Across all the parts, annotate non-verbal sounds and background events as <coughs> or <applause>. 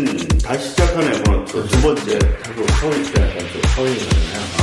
음, 다시 시작하는 에버노트 두 번째. 하고 서울시가 약간 좀 서울이잖아요. 아,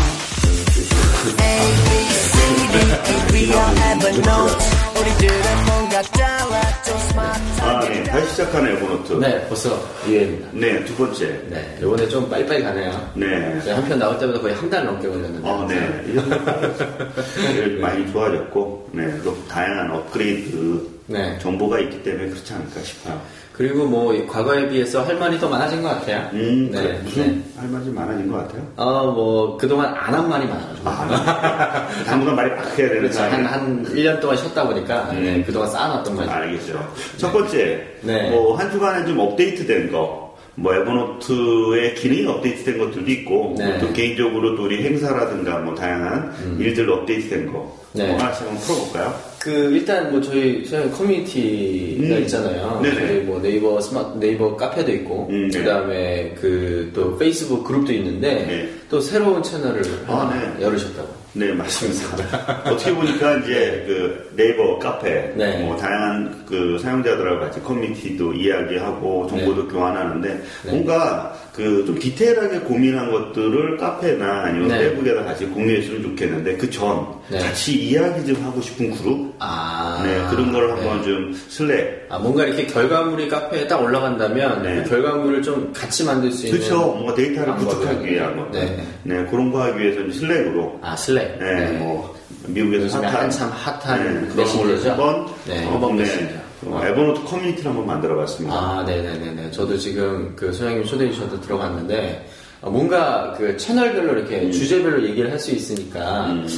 네. 다시 시작하는 에버노트. 네, 벌써 2회입니다. 네, 두 번째. 네, 이번에 좀 빨리빨리 가네요. 네. 저희 한편 나올 때보다 거의 한 달 넘게 걸렸는데. 어, 네. 이 정도 <laughs> 많이 좋아졌고, 네. 또 다양한 업그레이드 네. 정보가 있기 때문에 그렇지 않을까 싶어요. 그리고 뭐 과거에 비해서 할 말이 더 많아진 것 같아요. 음, 네. 그래. 무슨 네. 할 말이 많아진 것 같아요. 어, 뭐 그동안 안 한 말이 많아가지고. 아, 당분간 말이 막 해야 되는 그렇죠. 한, 사람이. 한 1년 동안 쉬었다 보니까 음. 네, 그동안 쌓아놨던 말이. 알겠죠. 첫 번째, 네. 뭐한 주간에 좀 업데이트된 거, 뭐 에버노트의 기능이 업데이트된 것들도 있고, 네. 음. 또 개인적으로 또 우리 행사라든가 뭐 다양한 일들로 업데이트된 거, 네. 뭐 하나씩 한번 풀어볼까요? 그 일단 뭐 저희 저희 커뮤니티가 음. 있잖아요. 네네. 저희 뭐 네이버 스마트 네이버 카페도 있고 음, 네. 그다음에 그 또 페이스북 그룹도 있는데 네. 또 새로운 채널을 아, 네. 열으셨다고. 네, 맞습니다. 어떻게 보니까 이제 그 네이버 카페, 네. 뭐 다양한 그 사용자들하고 같이 커뮤니티도 이야기하고 정보도 교환하는데 뭔가 그 좀 디테일하게 고민한 것들을 카페나 아니면 네. 페이북에다 같이 공유했으면 좋겠는데 그전 네. 같이 이야기 좀 하고 싶은 그룹, 아, 네 그런 걸 네. 한번 좀 슬랙, 아, 뭔가 이렇게 결과물이 카페에 딱 올라간다면 네. 그 결과물을 좀 같이 만들 수 있는 그렇죠. 뭔가 데이터를 구축하기 위한. 것, 네. 네. 그런 거 하기 위해서 이제 슬랙으로, 아 슬랙. 네, 뭐 미국에서 핫한 한참 핫한 네, 그런 걸? 한번 네, 어, 네. 어, 에버노트 커뮤니티를 한번 만들어봤습니다. 아, 네네네네. 저도 지금 그 소장님 초대해 주셔서 들어갔는데, 어, 뭔가 그 채널별로 이렇게 음. 주제별로 얘기를 할 수 있으니까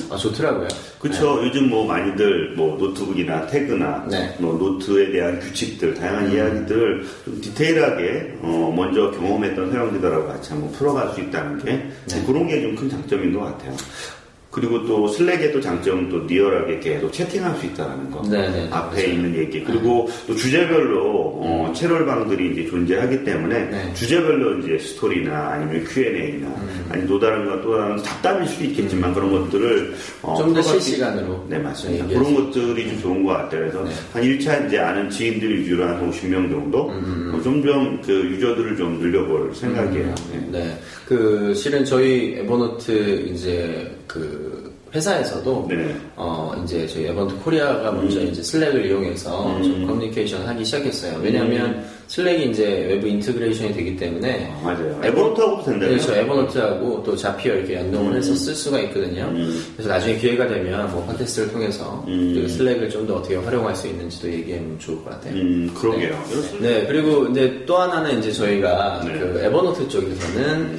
아, 좋더라고요. 그렇죠. 요즘 뭐 많이들 뭐 노트북이나 태그나 네. 뭐 노트에 대한 규칙들, 다양한 음. 이야기들을 좀 디테일하게 어, 먼저 경험했던 사용자들하고 같이 한번 풀어갈 수 있다는 게 네. 그런 게 좀 큰 장점인 것 같아요. 그리고 또 슬랙의 또 장점은 또 리얼하게 계속 채팅할 수 있다는 거. 네네. 앞에 그렇죠. 있는 얘기. 그리고 또 주제별로 어, 채널방들이 이제 존재하기 때문에 네. 주제별로 이제 스토리나 아니면 Q&A나 아니 또 다른 거또 다른 잡담일 수도 있겠지만 그런 것들을 어, 좀더 풀어갈 수 실시간으로. 네, 맞습니다. 네, 그런 것들이 좀 좋은 것 같아요. 그래서 네. 한 1차 이제 아는 지인들 위주로 한 50명 정도 음, 어, 점점 그 유저들을 좀 늘려볼 생각이에요. 네. 네. 그, 실은 저희 에버노트 이제 그 회사에서도 네. 어, 이제 저희 에버노트 코리아가 먼저 이제 슬랙을 이용해서 음. 좀 커뮤니케이션 하기 시작했어요. 왜냐하면 슬랙이 이제 외부 integration이 되기 때문에 아, 맞아요. 에버노트하고도 된다고요? 그렇죠. 에버노트하고 또 Zapier 이렇게 연동을 해서 쓸 수가 있거든요. 음. 그래서 나중에 기회가 되면 뭐 팟캐스트를 통해서 음. 그 슬랙을 좀 더 어떻게 활용할 수 있는지도 얘기하면 좋을 것 같아요. 음, 그러게요. 네, 그리고 이제 또 하나는 이제 저희가 네. 그 에버노트 쪽에서는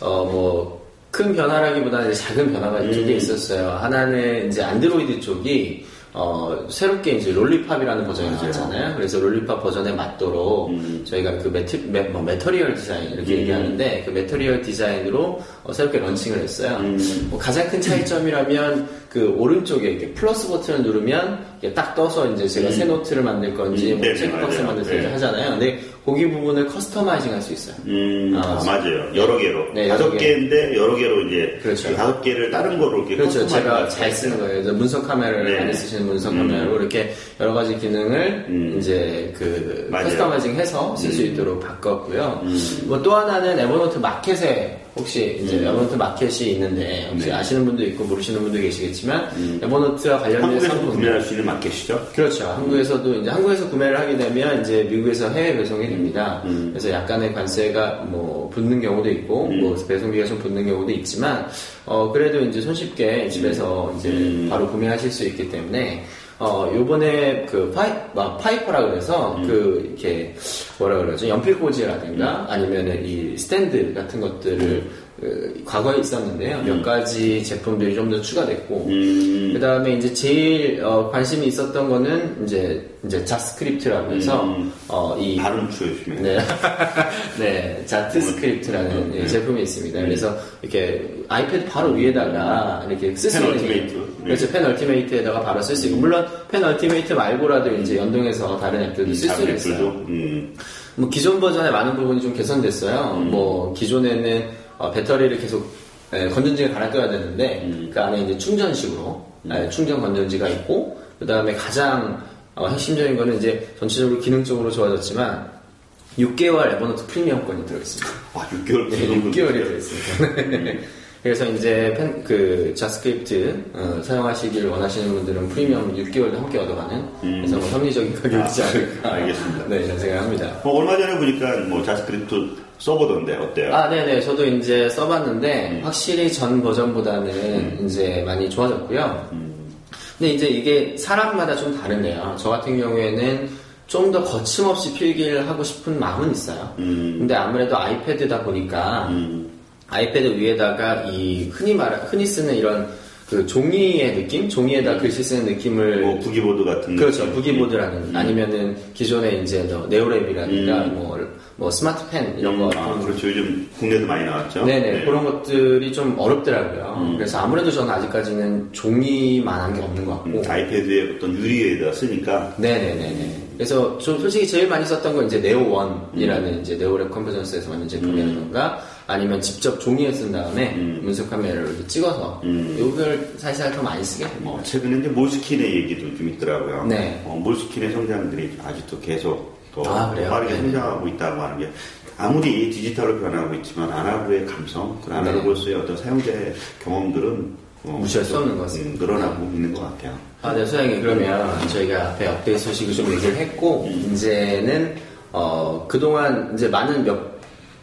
어뭐 큰 변화라기보다는 작은 변화가 음. 두개 있었어요. 하나는 이제 안드로이드 쪽이 어 새롭게 이제 Lollipop이라는 버전이. 나왔잖아요. 그래서 Lollipop 버전에 맞도록 음. 저희가 그 매트, 매, 뭐 material design 이렇게 음. 얘기하는데 그 material design으로 어, 새롭게 런칭을 했어요. 음. 뭐 가장 큰 차이점이라면 그 오른쪽에 이렇게 플러스 버튼을 누르면 딱 떠서 이제 제가 음. 새 노트를 만들 건지 음, 뭐 네네, 체크박스 맞아요. 만들 수 네. 하잖아요. 근데 거기 부분을 customizing 할 수 있어요. 음, 아, 아, 맞아요. 여러 개로. 네, 다섯 개. 개인데 여러 개로 이제 그렇죠. 그 다섯 개를 다른 거로 이렇게 그렇죠. 제가 할잘수 쓰는. 거예요. 그래서 문서 카메라를 네. 많이 쓰시는 문서 음. 카메라로 이렇게 여러 가지 기능을 음. 이제 그 맞아요. customizing 해서 쓸수 음. 있도록 바꿨고요. 음. 뭐또 하나는 에버노트 마켓에 혹시 이제 음. 에버노트 마켓이 있는데 혹시 네. 아시는 분도 있고 모르시는 분도 계시겠지만 음. 에버노트와 관련된 한국에서 상품 구매할 수 있는 마켓이죠. 그렇죠. 한국에서도 이제 한국에서 구매를 하게 되면 이제 미국에서 해외 배송이 됩니다. 음. 그래서 약간의 관세가 뭐 붙는 경우도 있고 음. 뭐 배송비가 좀 붙는 경우도 있지만 어 그래도 이제 손쉽게 집에서 이제 음. 바로 구매하실 수 있기 때문에 어 요번에 그 파이 아, 파이퍼라 그래서 음. 그 이렇게 뭐라 그러죠 연필 꽂이라든가 아니면은 이 스탠드 같은 것들을 그 과거에 있었는데요. 몇 가지 제품들이 좀 더 추가됐고 음, 그 다음에 이제 제일 어, 관심이 있었던 거는 이제 이제 자스크립트라고 해서 음. 어, 이 발음 조심해. 네, <laughs> 네, Jot Script라는 음, 예, 네. 제품이 있습니다. 그래서 이렇게 아이패드 바로 위에다가 이렇게 쓸 수 있는 Penultimate. 네. 그래서 Penultimate에다가 바로 쓸 수 있고 물론 Penultimate 말고라도 이제 연동해서 다른 앱들도 쓸 수 있어요. 음, 뭐 기존 버전의 많은 부분이 좀 개선됐어요. 음. 뭐 기존에는 어, 배터리를 계속 에, 건전지를 갈아 껴야 되는데 음. 그 안에 이제 충전식으로 에, 충전 건전지가 있고 그 다음에 가장 어, 핵심적인 거는 이제 전체적으로 기능적으로 좋아졌지만 6개월 에버노트 프리미엄권이 들어있습니다. 아, 6개월 네, 6개월이 들어있습니다. <laughs> 그래서 이제 펜, 그 자스크립트 어, 사용하시기를 원하시는 분들은 프리미엄 6개월도 함께 얻어가는 그래서 뭐 합리적인 가격이지 아, 않을까. 알겠습니다. 네, 생각합니다. 어, 얼마 전에 보니까 뭐 자스크립트 써보던데 어때요? 아, 네네. 저도 이제 써봤는데, 음. 확실히 전 버전보다는 이제 많이 좋아졌고요. 음. 근데 이제 이게 사람마다 좀 다른데요. 저 같은 경우에는 좀 더 거침없이 필기를 하고 싶은 마음은 있어요. 음. 근데 아무래도 아이패드다 보니까, 음. 아이패드 위에다가 이 흔히 말 흔히 쓰는 이런 그 종이의 느낌, 종이에다 글씨 쓰는 느낌을 뭐 Boogie Board 같은 그렇죠 느낌? Boogie Board라는 음. 아니면은 기존에 이제 뭐 네오랩이라든가 음. 뭐, 뭐 스마트펜 이런 거 아, 그렇죠. 요즘 국내도 많이 나왔죠. 네네 네. 그런 것들이 좀 어렵더라고요. 음. 그래서 아무래도 저는 아직까지는 종이만한 게 없는 것 같고. 음, 아이패드에 어떤 유리에다 쓰니까 네네네네. 그래서 저 솔직히 제일 많이 썼던 건 이제 네오원이라는 이제 네오랩 컨버전스에서 만든 제품이라던가 아니면 직접 종이에 쓴 다음에 음. 문서 카메라로 이렇게 찍어서 음. 이걸 사실 더 많이 쓰게 됩니다. 뭐 최근에 이제 몰스킨의 얘기도 좀 있더라고요. 네. 어, 몰스킨의 성장들이 아직도 계속 더 아? 빠르게 네. 성장하고 있다고 하는 게 아무리 디지털로 변하고 있지만 아날로그의 감성, 그 아날로그로서의 어떤 사용자의 경험들은 어, 네. 무시할 수 없는 것 같습니다. 음, 늘어나고 있는 것 같아요. 아, 네, 소장님, 그러면 저희가 앞에 업데이트 소식을 좀 얘기를 했고, 음. 이제는, 어, 그동안 이제 많은 몇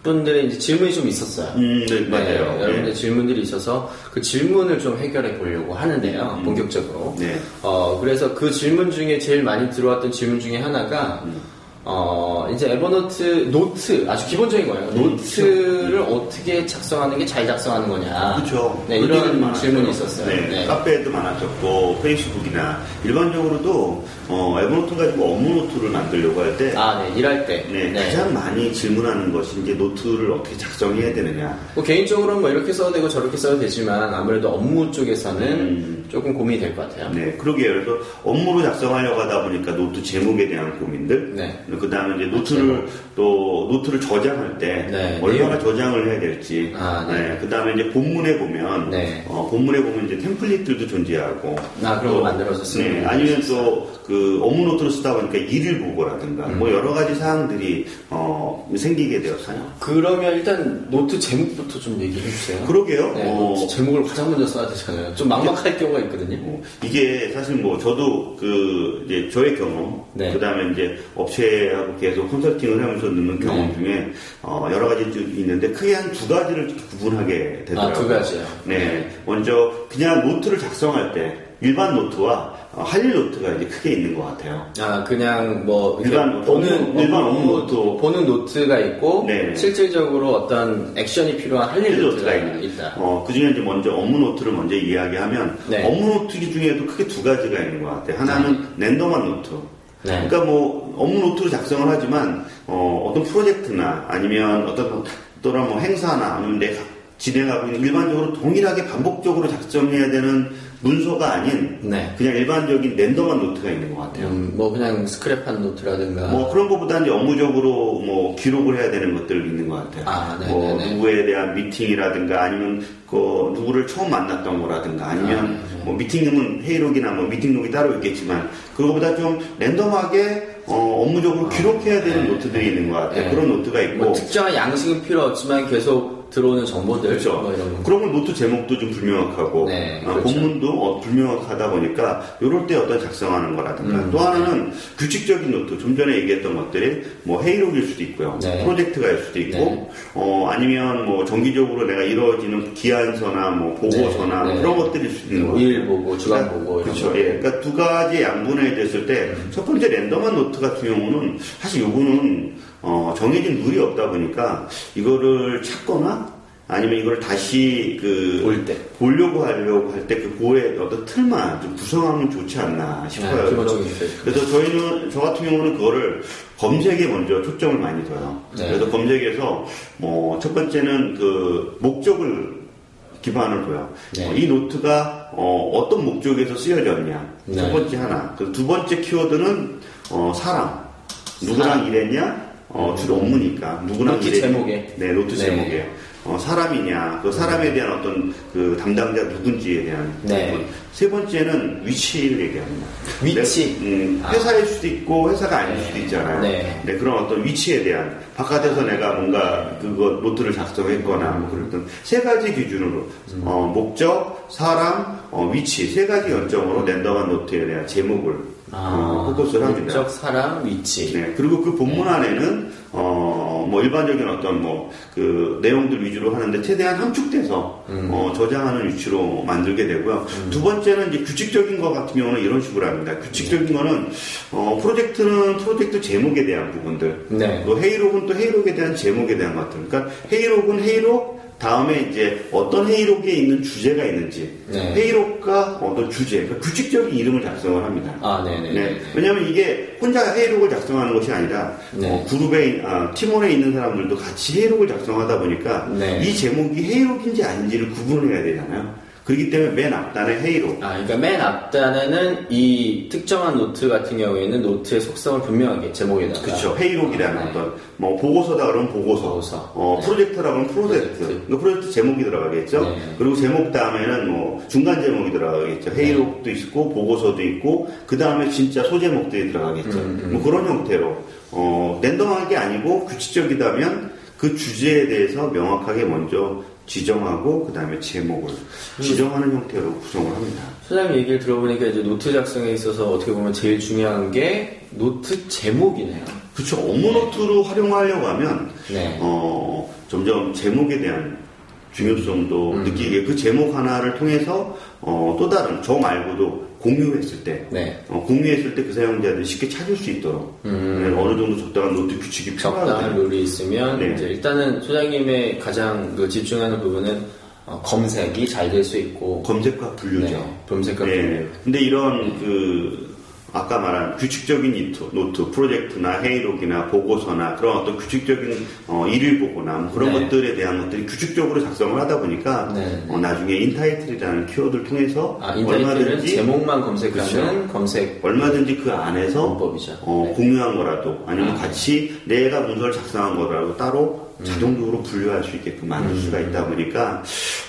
분들의 이제 질문이 좀 있었어요. 음, 네, 맞아요. 여러분들 네. 질문들이 있어서 그 질문을 좀 해결해 보려고 하는데요, 음. 본격적으로. 네. 어, 그래서 그 질문 중에 제일 많이 들어왔던 질문 중에 하나가, 음. 어, 이제 에버노트 노트, 아주 기본적인 거예요. 노트를 어떻게 작성하는 게 잘 작성하는 거냐. 그렇죠. 네, 이런. 질문이 있었어요. 네, 네. 카페에도 많았었고 페이스북이나 일반적으로도 어, 에버노트 가지고 업무 노트를 만들려고 할 때 아, 네, 일할 때. 네, 가장 많이 질문하는 것이 이제 노트를 어떻게 작성해야 되느냐. 뭐 개인적으로는 뭐 이렇게 써도 되고 저렇게 써도 되지만 아무래도 업무 쪽에서는 음. 조금 고민이 될 것 같아요. 네, 그러게요. 그래서 업무로 작성하려고 하다 보니까 노트 제목에 대한 고민들. 네. 그 다음에 이제 노트를 또 노트를 저장할 때 네, 얼마나 저장을 해야 될지. 아, 네. 그 다음에 이제 본문에 보면 네. 어, 본문에 보면 이제 템플릿들도 존재하고. 아, 그런 거 또, 만들어서 쓰는 네, 아니면. 또 그 업무 노트를 쓰다 보니까 일일 보고라든가 음. 뭐 여러 가지 사항들이 어, 생기게 되었어요. 그러면 일단 노트 제목부터 좀 얘기해 주세요. 그러게요. 네, 어, 제목을 가장 먼저 써야 되잖아요. 좀 막막할 경우 가 있거든요. 어, 이게 사실 뭐 저도 그 이제 저의 경험, 네. 그 다음에 이제 업체하고 계속 컨설팅을 하면서 얻는 경험 네. 중에 어, 여러 가지 좀 있는데 크게 한 두 가지를 구분하게 되더라고요. 아, 두 가지요? 네. 먼저 그냥 노트를 작성할 때 일반 노트와 어, 할일 노트가 이제 크게 있는 것 같아요. 아, 그냥 뭐 일반 보는 업무, 일반 업무 노트. 보는 노트가 있고 네. 실질적으로 어떤 액션이 필요한 할일 할일 노트가 노트가. 있다. 어, 그 중에 이제 먼저 업무 노트를 먼저 이야기하면 네. 업무 노트 중에도 크게 두 가지가 있는 것 같아요. 하나는 랜덤한 노트. 네. 그러니까 뭐 업무 노트로 작성을 하지만 어, 떤 프로젝트나 아니면 어떤 또는 뭐 행사나 아니면 내가 진행하고 있는 일반적으로 동일하게 반복적으로 작성해야 되는 문서가 아닌 네. 그냥 일반적인 랜덤한 노트가 있는 것 같아요. 음, 뭐 그냥 스크랩한 노트라든가 뭐 그런 것보다 이제 업무적으로 뭐 기록을 해야 되는 것들이 있는 것 같아요. 아, 네, 뭐 네, 네. 누구에 대한 미팅이라든가 아니면 그 누구를 처음 만났던 거라든가 아니면 아, 네. 뭐 미팅이면 회의록이나 뭐 미팅록이 따로 있겠지만 그거보다 좀 랜덤하게 어, 업무적으로 기록해야 되는 네, 노트들이 있는 것 같아요. 네. 그런 노트가 있고 뭐 특정한 양식은 필요 없지만 계속 들어오는 정보들 그렇죠. 뭐 이런 거. 그런 걸 노트 제목도 좀 불명확하고 네, 아, 그렇죠. 본문도 어, 불명확하다 보니까 이럴 때 어떤 작성하는 거라든가 음, 또 하나는 규칙적인 노트 좀 전에 얘기했던 것들이 뭐 회의록일 수도 있고요 네. 프로젝트가일 수도 있고 네. 어, 아니면 뭐 정기적으로 내가 이루어지는 기안서나 뭐 보고서나 네, 네. 그런 것들일 수 있는 거예요. 일 보고 주간 보고 이런 그렇죠. 거. 예. 그러니까 두 가지 양분이 됐을 때 첫 번째 랜덤한 노트 같은 경우는 사실 요거는 어, 정해진 룰이 없다 보니까 이거를 찾거나 아니면 이걸 다시 그 볼 때. 보려고 하려고 할 때 그 고의 어떤 틀만 좀 구성하면 좋지 않나 싶어요. 네, 그래서. 그래서 저희는 저 같은 경우는 그거를 검색에 먼저 초점을 많이 둬요. 네. 그래서 검색에서 뭐 첫 번째는 그 목적을 기반을 둬요. 네. 어, 이 노트가 어, 떤 목적에서 쓰여졌냐. 네. 첫 번째 하나. 그 두 번째 키워드는 어, 사람. 누구랑 사람. 일했냐? 어, 주로 업무니까. 누구랑 노트 일했냐. 제목에. 네, 노트 네. 제목에. 어, 사람이냐, 그 사람에 대한 어떤 그 담당자 누군지에 대한 네. 부분. 세 번째는 위치를 얘기합니다. 위치? 네, 음, 아. 회사일 수도 있고 회사가 아닐 수도 있잖아요. 네. 그런 어떤 위치에 대한 바깥에서 내가 뭔가 그거 노트를 작성했거나 뭐 그랬던 세 가지 기준으로 음. 어, 목적, 사람, 어, 위치 세 가지 연정으로 랜덤한 노트에 대한 제목을 어, 포커스를 합니다. 아, 목적, 사람, 위치. 네, 그리고 그 본문 안에는 어, 뭐 일반적인 어떤 뭐 그 내용들 위주로 하는데 최대한 함축돼서 음. 어, 저장하는 위치로 만들게 되고요. 두 번째는 이제 규칙적인 것 같은 경우는 이런 식으로 합니다. 규칙적인 거는 어, 프로젝트는 프로젝트 제목에 대한 부분들, 네. 또 회의록은 또 회의록에 대한 제목에 대한 것들. 그러니까 회의록은 회의록 다음에 이제 어떤 회의록에 있는 주제가 있는지 네. 회의록과 어떤 주제, 그러니까 규칙적인 이름을 작성을 합니다. 아, 네네. 네. 왜냐하면 이게 혼자 회의록을 작성하는 것이 아니라 네. 어, 그룹에 있- 아, 팀원에 있는 사람들도 같이 회의록을 작성하다 보니까 네. 이 제목이 회의록인지 아닌지를 구분을 해야 되잖아요. 그렇기 때문에 맨 앞단에 회의록. 아, 그러니까 맨 앞단에는 이 특정한 노트 같은 경우에는 노트의 속성을 분명하게 제목에다가. 그렇죠. 회의록이라는 아, 네. 어떤 뭐 보고서다 그러면 보고서, 보고서. 어, 네. 프로젝트라 그러면 프로젝트, 프로젝트. 그 프로젝트 제목이 들어가겠죠. 네. 그리고 제목 다음에는 뭐 중간 제목이 들어가겠죠. 회의록도 있고 보고서도 있고 그 다음에 진짜 소제목들이 들어가겠죠. 음, 음. 뭐 그런 형태로 어, 랜덤한 게 아니고 규칙적이다면 그 주제에 대해서 명확하게 먼저 지정하고 그 다음에 제목을 음. 지정하는 형태로 구성을 합니다. 소장님 얘기를 들어보니까 이제 노트 작성에 있어서 어떻게 보면 제일 중요한 게 노트 제목이네요. 그렇죠. 업무 노트로 활용하려고 하면 네. 어, 점점 제목에 대한 중요성도 음. 느끼게 그 제목 하나를 통해서 어, 또 다른 저 말고도 공유했을 때 네. 어, 공유했을 때 그 사용자들이 쉽게 찾을 수 있도록 음. 네, 어느 정도 적당한 노트 규칙이 적당한 필요하거든요. 룰이 있으면 네. 이제 일단은 소장님의 가장 그 집중하는 부분은 어, 검색이 잘 될 수 있고 검색과 분류죠. 네, 검색과 네. 분류. 근데 이런 그 아까 말한 규칙적인 노트, 노트, 프로젝트나 회의록이나 보고서나 그런 어떤 규칙적인 어, 일일 보고나 뭐 그런 네. 것들에 대한 것들이 규칙적으로 작성을 하다 보니까 네. 어, 나중에 intitle이라는 키워드를 통해서 아, 얼마든지 제목만 검색하는 그렇죠. 검색 얼마든지 그 안에서 방법이죠. 어, 네. 공유한 거라도 아니면 아. 같이 내가 문서를 작성한 거라도 따로 음. 자동적으로 분류할 수 있게끔 만들 수가 있다 보니까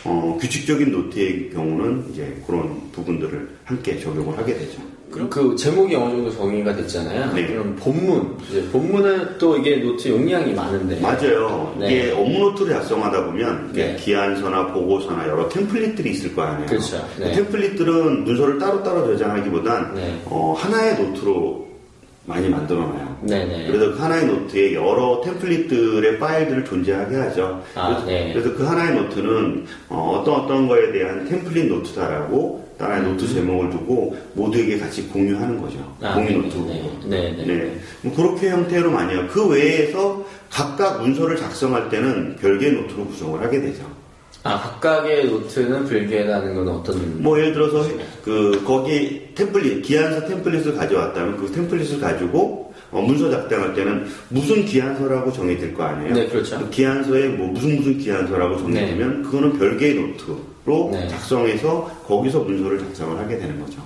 어, 규칙적인 노트의 경우는 이제 그런 부분들을 함께 적용을 하게 되죠. 그럼 그 제목이 어느 정도 정의가 됐잖아요. 네. 그럼 본문 이제 본문은 또 이게 노트 용량이 많은데 맞아요. 네. 이게 업무 노트를 작성하다 보면 네. 기안서나 보고서나 여러 템플릿들이 있을 거 아니에요. 그렇죠. 네. 그 템플릿들은 문서를 따로따로 저장하기보단 네. 어, 하나의 노트로 많이 만들어놔요. 네네. 그래서 그 하나의 노트에 여러 템플릿들의 파일들을 존재하게 하죠. 아, 그래서, 네. 그래서 그 하나의 노트는 어, 떤 어떤 거에 대한 템플릿 노트다라고 따라의 노트 제목을 두고 모두에게 같이 공유하는 거죠. 음. 아, 공유 네, 노트로. 네, 네, 네. 뭐 그렇게 형태로 많이 해요. 그 외에서 각각 문서를 작성할 때는 별개의 노트로 구성을 하게 되죠. 아 각각의 노트는 별개라는 건 어떤 뭐 예를 들어서 그 거기 템플릿 기안서 템플릿을 가져왔다면 그 템플릿을 가지고 어, 문서 작성할 때는 무슨 기안서라고 정해질 거 아니에요. 네, 그렇죠. 그 기안서에 뭐 무슨 무슨 기안서라고 정해지면 그거는 별개의 노트 로 네. 작성해서 거기서 문서를 작성을 하게 되는 거죠.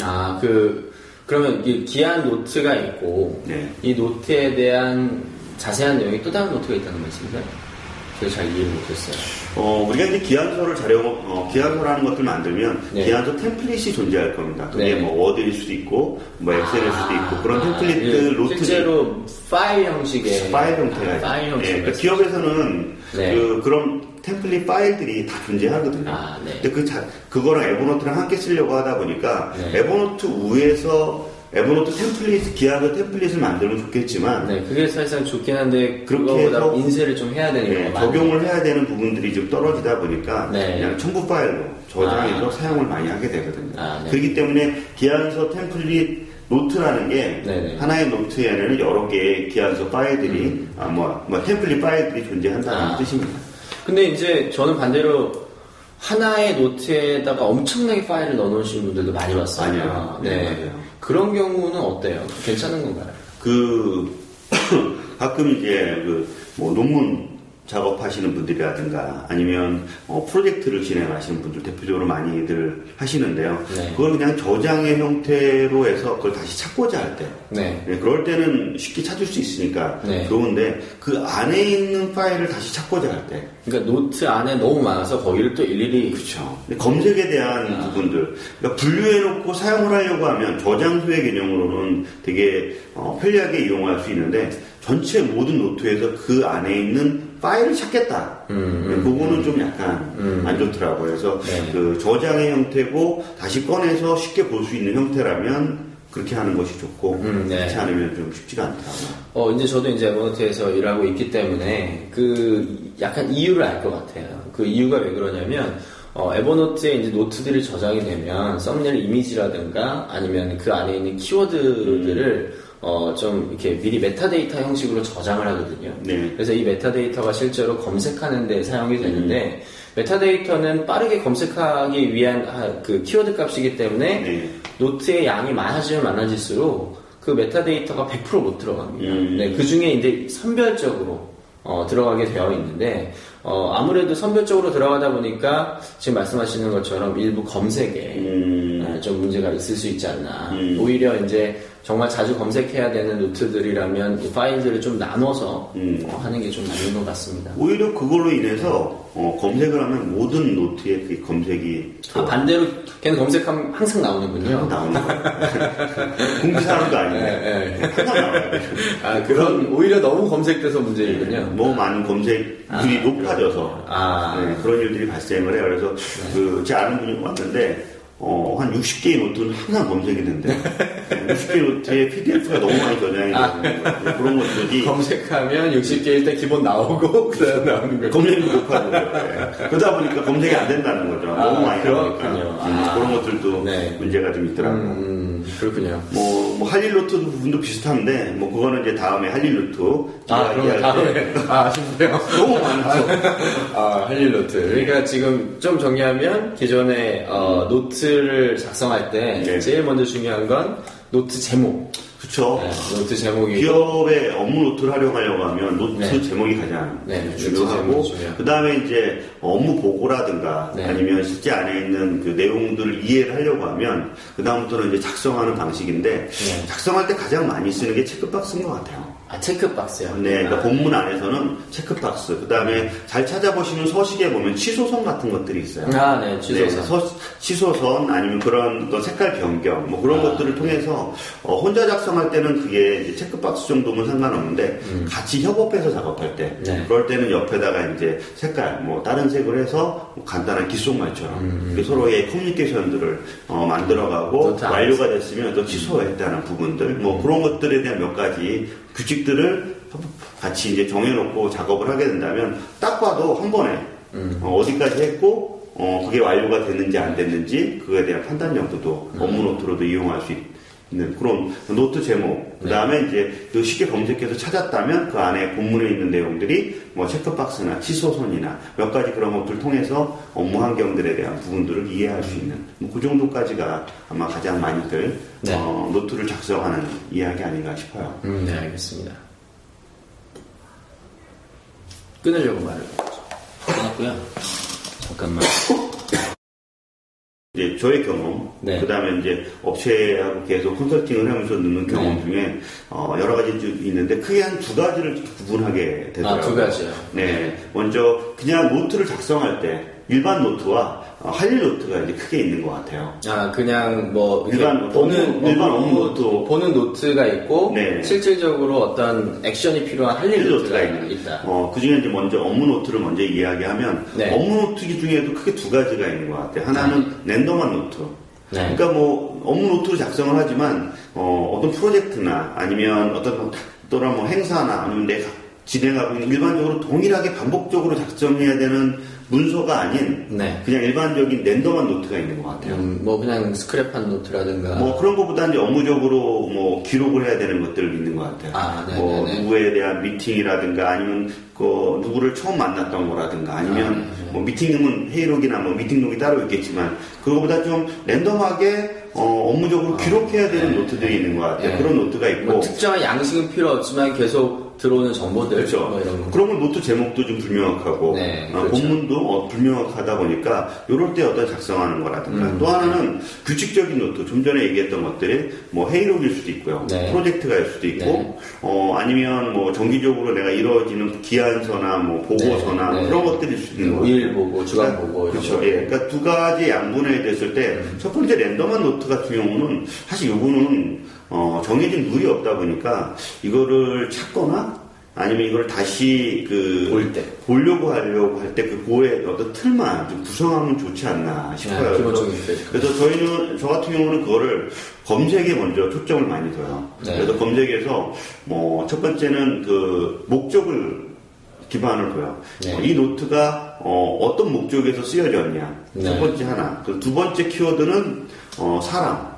아 그 그러면 이 기안 노트가 있고 네. 이 노트에 대한 자세한 내용이 또 다른 노트가 있다는 말씀이세요? 제가 잘 이해 못했어요. 어, 우리가 이제 기안서를 자료, 어, 기안서라는 것들 만들면 네. 기안서 템플릿이 존재할 겁니다. 그게 네. 뭐 워드일 수도 있고, 뭐 엑셀일 수도 있고, 그런 아, 템플릿들, 예, 노트 실제로 파일 형식의 파일 형태가 아, 파일 예, 형식 그러니까 기업에서는 네. 그, 그런 템플릿 파일들이 다 존재하거든요. 아, 네. 근데 그 자, 그거랑 에버노트랑 함께 쓰려고 하다 보니까 네. 에버노트 위에서 에버노트 template, 기안서 template을 만들면 좋겠지만 네, 그게 사실상 좋긴 한데 그렇게 해서 인쇄를 좀 해야 되는 예, 경우가 많아요. 적용을 해야 되는 부분들이 좀 떨어지다 보니까 네. 그냥 첨부 파일로 저장해서 아. 사용을 많이 하게 되거든요. 아, 네. 그렇기 때문에 기안서 template 노트라는 게 네네. 하나의 노트에는 여러 개의 기안서 파일들이 아, 뭐, 뭐 template 파일들이 존재한다는 음. 아. 뜻입니다. 근데 이제 저는 반대로 하나의 노트에다가 엄청나게 파일을 넣어놓으신 분들도 많이 봤어요. 아니요. 네. 네. 그런 경우는 어때요? 괜찮은 건가요? 그 <coughs> 가끔 이제 그 뭐 논문 작업하시는 분들이라든가 아니면 어, 프로젝트를 진행하시는 분들 대표적으로 많이들 하시는데요. 네. 그걸 그냥 저장의 형태로 해서 그걸 다시 찾고자 할 때, 네. 네, 그럴 때는 쉽게 찾을 수 있으니까 네. 좋은데 그 안에 있는 파일을 다시 찾고자 할 때, 그러니까 노트 안에 너무 많아서 거기를 또 일일이 그렇죠. 검색에 대한 아. 부분들, 그러니까 분류해놓고 사용을 하려고 하면 저장소의 개념으로는 되게 어, 편리하게 이용할 수 있는데 전체 모든 노트에서 그 안에 있는 파일을 찾겠다. 음, 네, 그거는 좀 약간 안 좋더라고요. 그래서 네. 그 저장의 형태고 다시 꺼내서 쉽게 볼 수 있는 형태라면 그렇게 하는 것이 좋고 음, 네. 그렇지 않으면 좀 쉽지가 않더라고요. 어, 이제 저도 이제 에버노트에서 일하고 있기 때문에 그 약간 이유를 알 것 같아요. 그 이유가 왜 그러냐면 어, 에버노트에 이제 노트들이 저장이 되면 썸네일 이미지라든가 아니면 그 안에 있는 키워드들을 어, 좀 이렇게 미리 메타데이터 형식으로 저장을 하거든요. 네. 그래서 이 metadata가 실제로 검색하는 데 사용이 되는데 metadata는 빠르게 검색하기 위한 아, 그 키워드 값이기 때문에 네. 노트의 양이 많아지면 많아질수록 그 metadata가 100%못 들어갑니다. 음. 네, 그 중에 이제 선별적으로 어, 들어가게 되어 있는데 어, 아무래도 선별적으로 들어가다 보니까 지금 말씀하시는 것처럼 일부 검색에 음, 아, 좀 문제가 있을 수 있지 않나. 음. 오히려 이제 정말 자주 검색해야 되는 노트들이라면 이 파일들을 좀 나눠서 음. 어, 하는 게 좀 맞는 것 같습니다. 오히려 그걸로 인해서 어, 검색을 하면 모든 노트에 그 검색이 아, 반대로 걔는 검색하면 항상 나오는군요. 나오는 거예요. 공지사항도 아니고 네, 네. 항상 나와요. 아, 그런 오히려 너무 검색돼서 문제이군요. 너무 많은 검색률이 높아져서 아. 네, 그런 일들이 발생을 해요. 그래서 그 제 아는 분이 왔는데 어, 한 60개의 노트는 항상 검색이 된대. 60개 노트에 PDF가 너무 많이 저장이 되는 거예요. 그런 것들이 검색하면 60개일 때 기본 나오고 <laughs> 그 다음 나오는 거예요. 검색이 높아지고 네. 그러다 보니까 검색이 안 된다는 거죠. 아, 너무 많이 나오니까 그렇군요. 음, 아. 그런 것들도 네. 문제가 좀 있더라고요. 음, 그렇군요. 뭐, 뭐, 할일 노트 부분도 비슷한데, 뭐, 그거는 이제 다음에 할일 노트. 아, 그럼 다음에 아, 아쉽네요. <laughs> 너무 많죠. 아, 할일 노트. 그러니까 지금 좀 정리하면 기존에 어, 노트를 작성할 때 네. 제일 먼저 중요한 건 노트 제목. 그쵸. 네, 노트 제목이 기업의 업무 노트를 활용하려고 하면 노트 네. 제목이 가장 네, 중요하고. 그 다음에 이제 업무 보고라든가 네. 아니면 실제 안에 있는 그 내용들을 이해를 하려고 하면, 그 다음부터는 이제 작성하는 방식인데, 네. 작성할 때 가장 많이 쓰는 게 checkbox인 것 같아요. 아, 체크박스요. 네, 그러니까 아, 본문 안에서는 체크박스, 그 다음에 잘 찾아보시면 서식에 보면 취소선 같은 것들이 있어요. 아, 네, 취소선. 네, 서- 취소선 아니면 그런 또 색깔 변경 뭐 그런 아. 것들을 통해서 어, 혼자 작성할 때는 그게 이제 체크박스 정도면 상관없는데 같이 협업해서 작업할 때 음. 네. 그럴 때는 옆에다가 이제 색깔 뭐 다른 색을 해서 뭐 간단한 귓속말처럼 이렇게 서로의 커뮤니케이션들을 어, 만들어가고 음. 안에서. 완료가 됐으면 또 취소했다는 부분들 뭐 그런 것들에 대한 몇 가지 규칙들을 같이 이제 정해놓고 작업을 하게 된다면 딱 봐도 한 번에 음. 어, 어디까지 했고 어, 그게 완료가 됐는지 안 됐는지 그거에 대한 판단 정도도 음. 업무 노트로도 이용할 수 있 는 그런 노트 제목 그 다음에 이제 그 쉽게 검색해서 찾았다면 그 안에 본문에 있는 내용들이 뭐 checkbox나 취소선이나 몇 가지 그런 것들을 통해서 업무 환경들에 대한 부분들을 이해할 수 있는 뭐 그 정도까지가 아마 가장 많이들 네. 어, 노트를 작성하는 이야기 아닌가 싶어요. 음, 네, 알겠습니다. 끊으려고 말을 끊었고요. 잠깐만. 이제 저의 경험, 네. 그 다음에 이제 업체하고 계속 컨설팅을 하면서 얻는 경험 네. 중에 어, 여러 가지 좀 있는데 크게 한 두 가지를 구분하게 되더라고요. 아, 두 가지요. 네, 먼저 그냥 노트를 작성할 때 일반 노트와 어, 할일 노트가 이제 크게 있는 것 같아요. 아, 그냥 뭐 일반 보는 업무, 일반 업무 노트. 보는 노트가 있고 네. 실질적으로 어떤 액션이 필요한 할 일 노트가 노트가 있는. 있다. 어, 그 중에 이제 먼저 업무 노트를 먼저 이야기하면 네. 업무 노트 중에도 크게 두 가지가 있는 것 같아요. 하나는 random한 노트. 네. 그러니까 뭐 업무 노트로 작성을 하지만 어떤 프로젝트나 아니면 어떤 또는 뭐 행사나 아니면 내가 진행하고 있는 일반적으로 동일하게 반복적으로 작성해야 되는 문서가 아닌 네. 그냥 일반적인 random한 노트가 있는 것 같아요. 음, 뭐 그냥 스크랩한 노트라든가 뭐 그런 것보다 이제 업무적으로 뭐 기록을 해야 되는 것들이 있는 것 같아요. 아, 네, 뭐 네, 네. 누구에 대한 미팅이라든가 아니면 그 누구를 처음 만났던 거라든가 아니면 아. 뭐 미팅은 회의록이나 뭐 미팅록이 따로 있겠지만 그거보다 좀 random하게 어, 업무적으로 기록해야 되는 네, 노트들이 있는 것 같아요. 네. 그런 노트가 있고 뭐 특정한 양식은 필요 없지만 계속 들어오는 정보들 그렇죠. 뭐 이런 거. 그런 건 노트 제목도 좀 불명확하고 네, 어, 그렇죠. 본문도 어, 불명확하다 보니까 이럴 때 어떤 작성하는 거라든가 음. 또 하나는 규칙적인 노트 좀 전에 얘기했던 것들이 뭐 회의록일 수도 있고요 네. 프로젝트가일 수도 있고 네. 어, 아니면 뭐 정기적으로 내가 이루어지는 기안서나 뭐 보고서나 네, 네. 그런 것들일 수도 있는 뭐 거예요. 일 보고 주간 보고 이런 그렇죠. 거. 예. 그러니까 두 가지 양분이 됐을 때 첫 번째 random한 노트 같은 경우는 사실 요거는 어, 정해진 룰이 없다 보니까 이거를 찾거나 아니면 이걸 다시 그 볼 때. 보려고 하려고 할 때 그 고의 어떤 틀만 좀 구성하면 좋지 않나 싶어요. 네, 그래서, 때. 그래서 저희는 저 같은 경우는 그거를 검색에 먼저 초점을 많이 둬요. 네. 그래서 검색에서 뭐 첫 번째는 그 목적을 기반을 둬요. 네. 어, 이 노트가 어떤 목적에서 쓰여졌냐. 네. 첫 번째 하나. 그 두 번째 키워드는 어, 사람.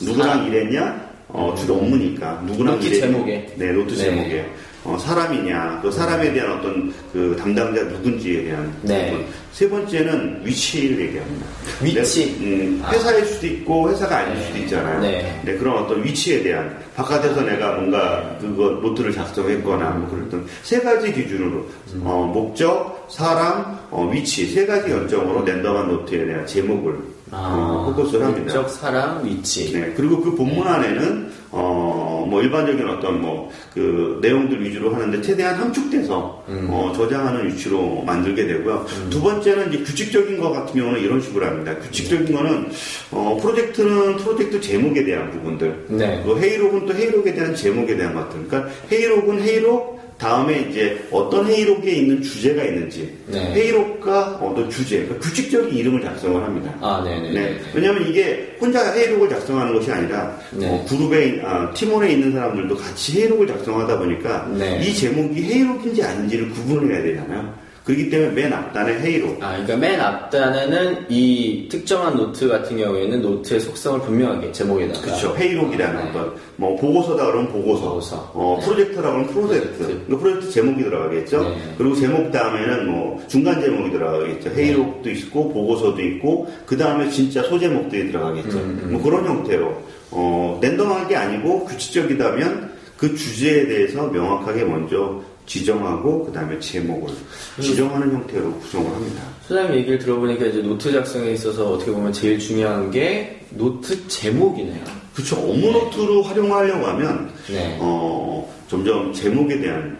누구랑. 일했냐? 어, 주로 업무니까. 누구랑 노트 일했냐? 제목에. 네, 노트 네. 제목에. 어, 사람이냐, 그 사람에 대한 어떤 그 담당자 누군지에 대한 네. 부분. 세 번째는 위치를 얘기합니다. 위치. 네, 음, 아. 회사일 수도 있고 회사가 아닐 수도 있잖아요. 네. 그런 어떤 위치에 대한 바깥에서 내가 뭔가 그거 노트를 작성했거나 뭐 그랬던 세 가지 기준으로 음. 어, 목적, 사람, 어, 위치 세 가지 연정으로 랜덤한 노트에 대한 제목을 어, 포커스를 합니다. 아, 목적, 사람, 위치. 네, 그리고 그 본문 안에는 어, 뭐 일반적인 어떤 뭐 그 내용들 위주로 하는데 최대한 함축돼서 음. 어, 저장하는 위치로 만들게 되고요. 두 번째는 이제 규칙적인 것 같은 경우는 이런 식으로 합니다. 규칙적인 거는 어, 프로젝트는 프로젝트 제목에 대한 부분들, 네. 또 회의록은 또 회의록에 대한 제목에 대한 것들. 그러니까 회의록은 회의록 다음에 이제 어떤 회의록에 있는 주제가 있는지 네. 회의록과 어떤 주제, 그러니까 규칙적인 이름을 작성을 합니다. 아, 네네. 네. 왜냐하면 이게 혼자 회의록을 작성하는 것이 아니라 네. 어, 그룹에 있- 아, 팀원에 있는 사람들도 같이 회의록을 작성하다 보니까 네. 이 제목이 회의록인지 아닌지를 구분을 해야 되잖아요. 그렇기 때문에 맨 앞단에 회의록. 아, 그러니까 맨 앞단에는 이 특정한 노트 같은 경우에는 노트의 속성을 분명하게 제목에다가. 그렇죠. 회의록이라는 아, 네. 어떤 뭐 보고서다 그러면 보고서, 보고서. 어, 네. 프로젝트라 그러면 프로젝트, 프로젝트. 그 프로젝트 제목이 들어가겠죠. 네. 그리고 제목 다음에는 뭐 중간 제목이 들어가겠죠. 회의록도 있고 보고서도 있고 그 다음에 진짜 소제목들이 들어가겠죠. 음, 음. 뭐 그런 형태로 어, 랜덤한 게 아니고 규칙적이다면 그 주제에 대해서 명확하게 먼저 지정하고 그 다음에 제목을 지정하는 형태로 구성을 합니다. 소장님 얘기를 들어보니까 이제 노트 작성에 있어서 어떻게 보면 제일 중요한 게 노트 제목이네요. 그렇죠. 업무 노트로 활용하려고 하면 네. 어, 점점 제목에 대한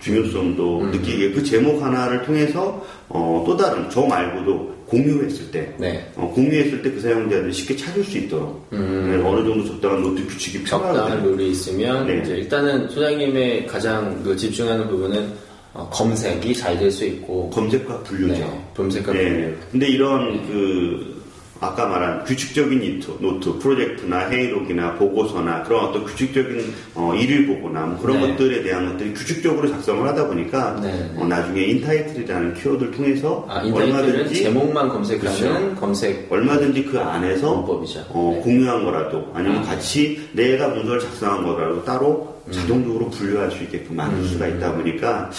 중요성도 음. 느끼게 그 제목 하나를 통해서 어, 또 다른 저 말고도 공유했을 때 네. 어, 공유했을 때 그 사용자들이 쉽게 찾을 수 있도록 음. 네, 어느 정도 적당한 노트 규칙이 적당한. 룰이 있으면 네. 이제 일단은 소장님의 가장 그 집중하는 부분은 어, 검색이 잘 될 수 있고 검색과 분류죠. 네, 검색과 네. 분류. 근데 이런 그 아까 말한 규칙적인 노트, 노트, 프로젝트나 회의록이나 보고서나 그런 어떤 규칙적인 어, 일일 보고나 뭐 그런 네. 것들에 대한 것들이 규칙적으로 작성을 하다 보니까 네, 네. 어, 나중에 intitle이라는 키워드를 통해서 아, 얼마든지 제목만 검색하는 그렇죠. 검색 얼마든지 그 안에서 문법이죠. 어, 네. 공유한 거라도 아니면 아. 같이 내가 문서를 작성한 거라도 따로 음. 자동적으로 분류할 수 있게끔 만들 수가 있다 보니까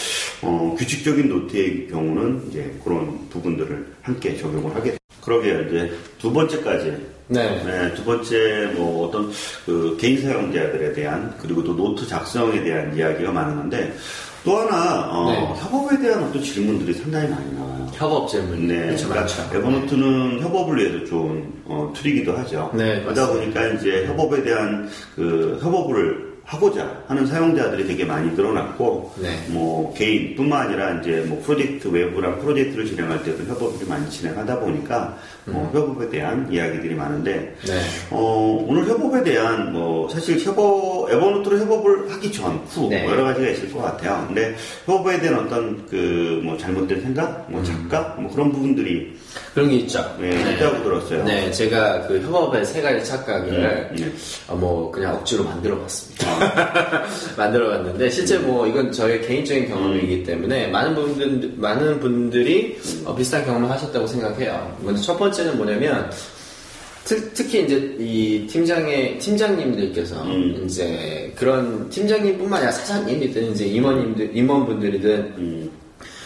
어, 규칙적인 노트의 경우는 이제 그런 부분들을 함께 적용을 하게 돼요. 그러게요. 이제 두 번째까지 네. 네, 두 번째 뭐 어떤 그 개인 사용자들에 대한 그리고 또 노트 작성에 대한 이야기가 많은데 또 하나 어, 네. 협업에 대한 어떤 질문들이 상당히 많이 나와요. 협업 질문 네, 그렇죠, 그러니까. 에버노트는 협업을 위해서 좋은 어, 툴이기도 하죠. 네, 그러다 맞습니다. 보니까 이제 협업에 대한 그 협업을 하고자 하는 사용자들이 되게 많이 늘어났고, 네. 뭐 개인뿐만 아니라 이제 뭐 프로젝트 외부랑 프로젝트를 진행할 때도 협업을 많이 진행하다 보니까 뭐 협업에 대한 이야기들이 많은데, 네. 어, 오늘 협업에 대한 뭐 사실 협업 에버노트로 협업을 하기 전, 후 네. 뭐 여러 가지가 있을 것 같아요. 근데 협업에 대한 어떤 그 뭐 잘못된 생각, 뭐 작가, 뭐 그런 부분들이 그런 게 있죠. 네, 있다고 들었어요. 네, 제가 그 협업의 세 가지 착각을 네. 어, 뭐 그냥 억지로 만들어 봤습니다. <laughs> 만들어 봤는데 실제 뭐 이건 저의 개인적인 경험이기 때문에 많은 분들 많은 분들이 어, 비슷한 경험을 하셨다고 생각해요. 먼저 첫 번째 는 뭐냐면 특, 특히 이제 이 팀장의 팀장님들께서 음. 이제 그런 팀장님뿐만 아니라 사장님이든 이제 임원님들 임원분들이든 음,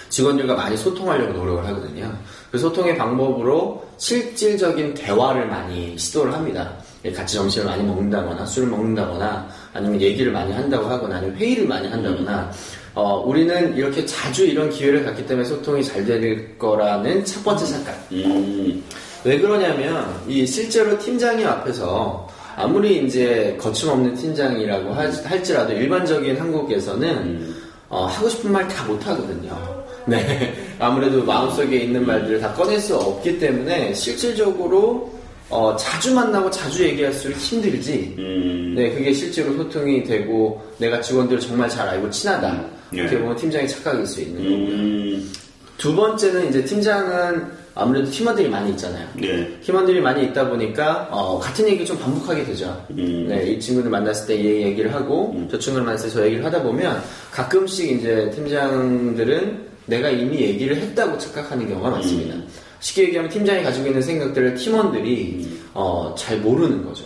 직원들과 많이 소통하려고 노력을 하거든요. 그 소통의 방법으로 실질적인 대화를 많이 시도를 합니다. 같이 점심을 많이 먹는다거나 술을 먹는다거나 아니면 얘기를 많이 한다고 하거나 아니면 회의를 많이 한다거나 어, 우리는 이렇게 자주 이런 기회를 갖기 때문에 소통이 잘 될 거라는 첫 번째 착각. 음, 왜 그러냐면 이 실제로 팀장님 앞에서 아무리 이제 거침없는 팀장이라고 할- 할지라도 일반적인 한국에서는 어, 하고 싶은 말 다 못하거든요. 네. <laughs> 아무래도 마음속에 있는 말들을 다 꺼낼 수 없기 때문에 실질적으로 어, 자주 만나고 자주 얘기할수록 힘들지. 음, 네, 그게 실제로 소통이 되고 내가 직원들을 정말 잘 알고 친하다. 예. 이렇게 보면 팀장이 착각일 수 있는 거고요. 음, 두 번째는 이제 팀장은 아무래도 팀원들이 많이 있잖아요. 네. 팀원들이 많이 있다 보니까 어, 같은 얘기 좀 반복하게 되죠. 음. 네, 이 친구를 만났을 때 이 얘기를 하고 저 친구를 만났을 때 저 얘기를 하다 보면 가끔씩 이제 팀장들은 내가 이미 얘기를 했다고 착각하는 경우가 많습니다. 음. 쉽게 얘기하면 팀장이 가지고 있는 생각들을 팀원들이 어, 잘 모르는 거죠.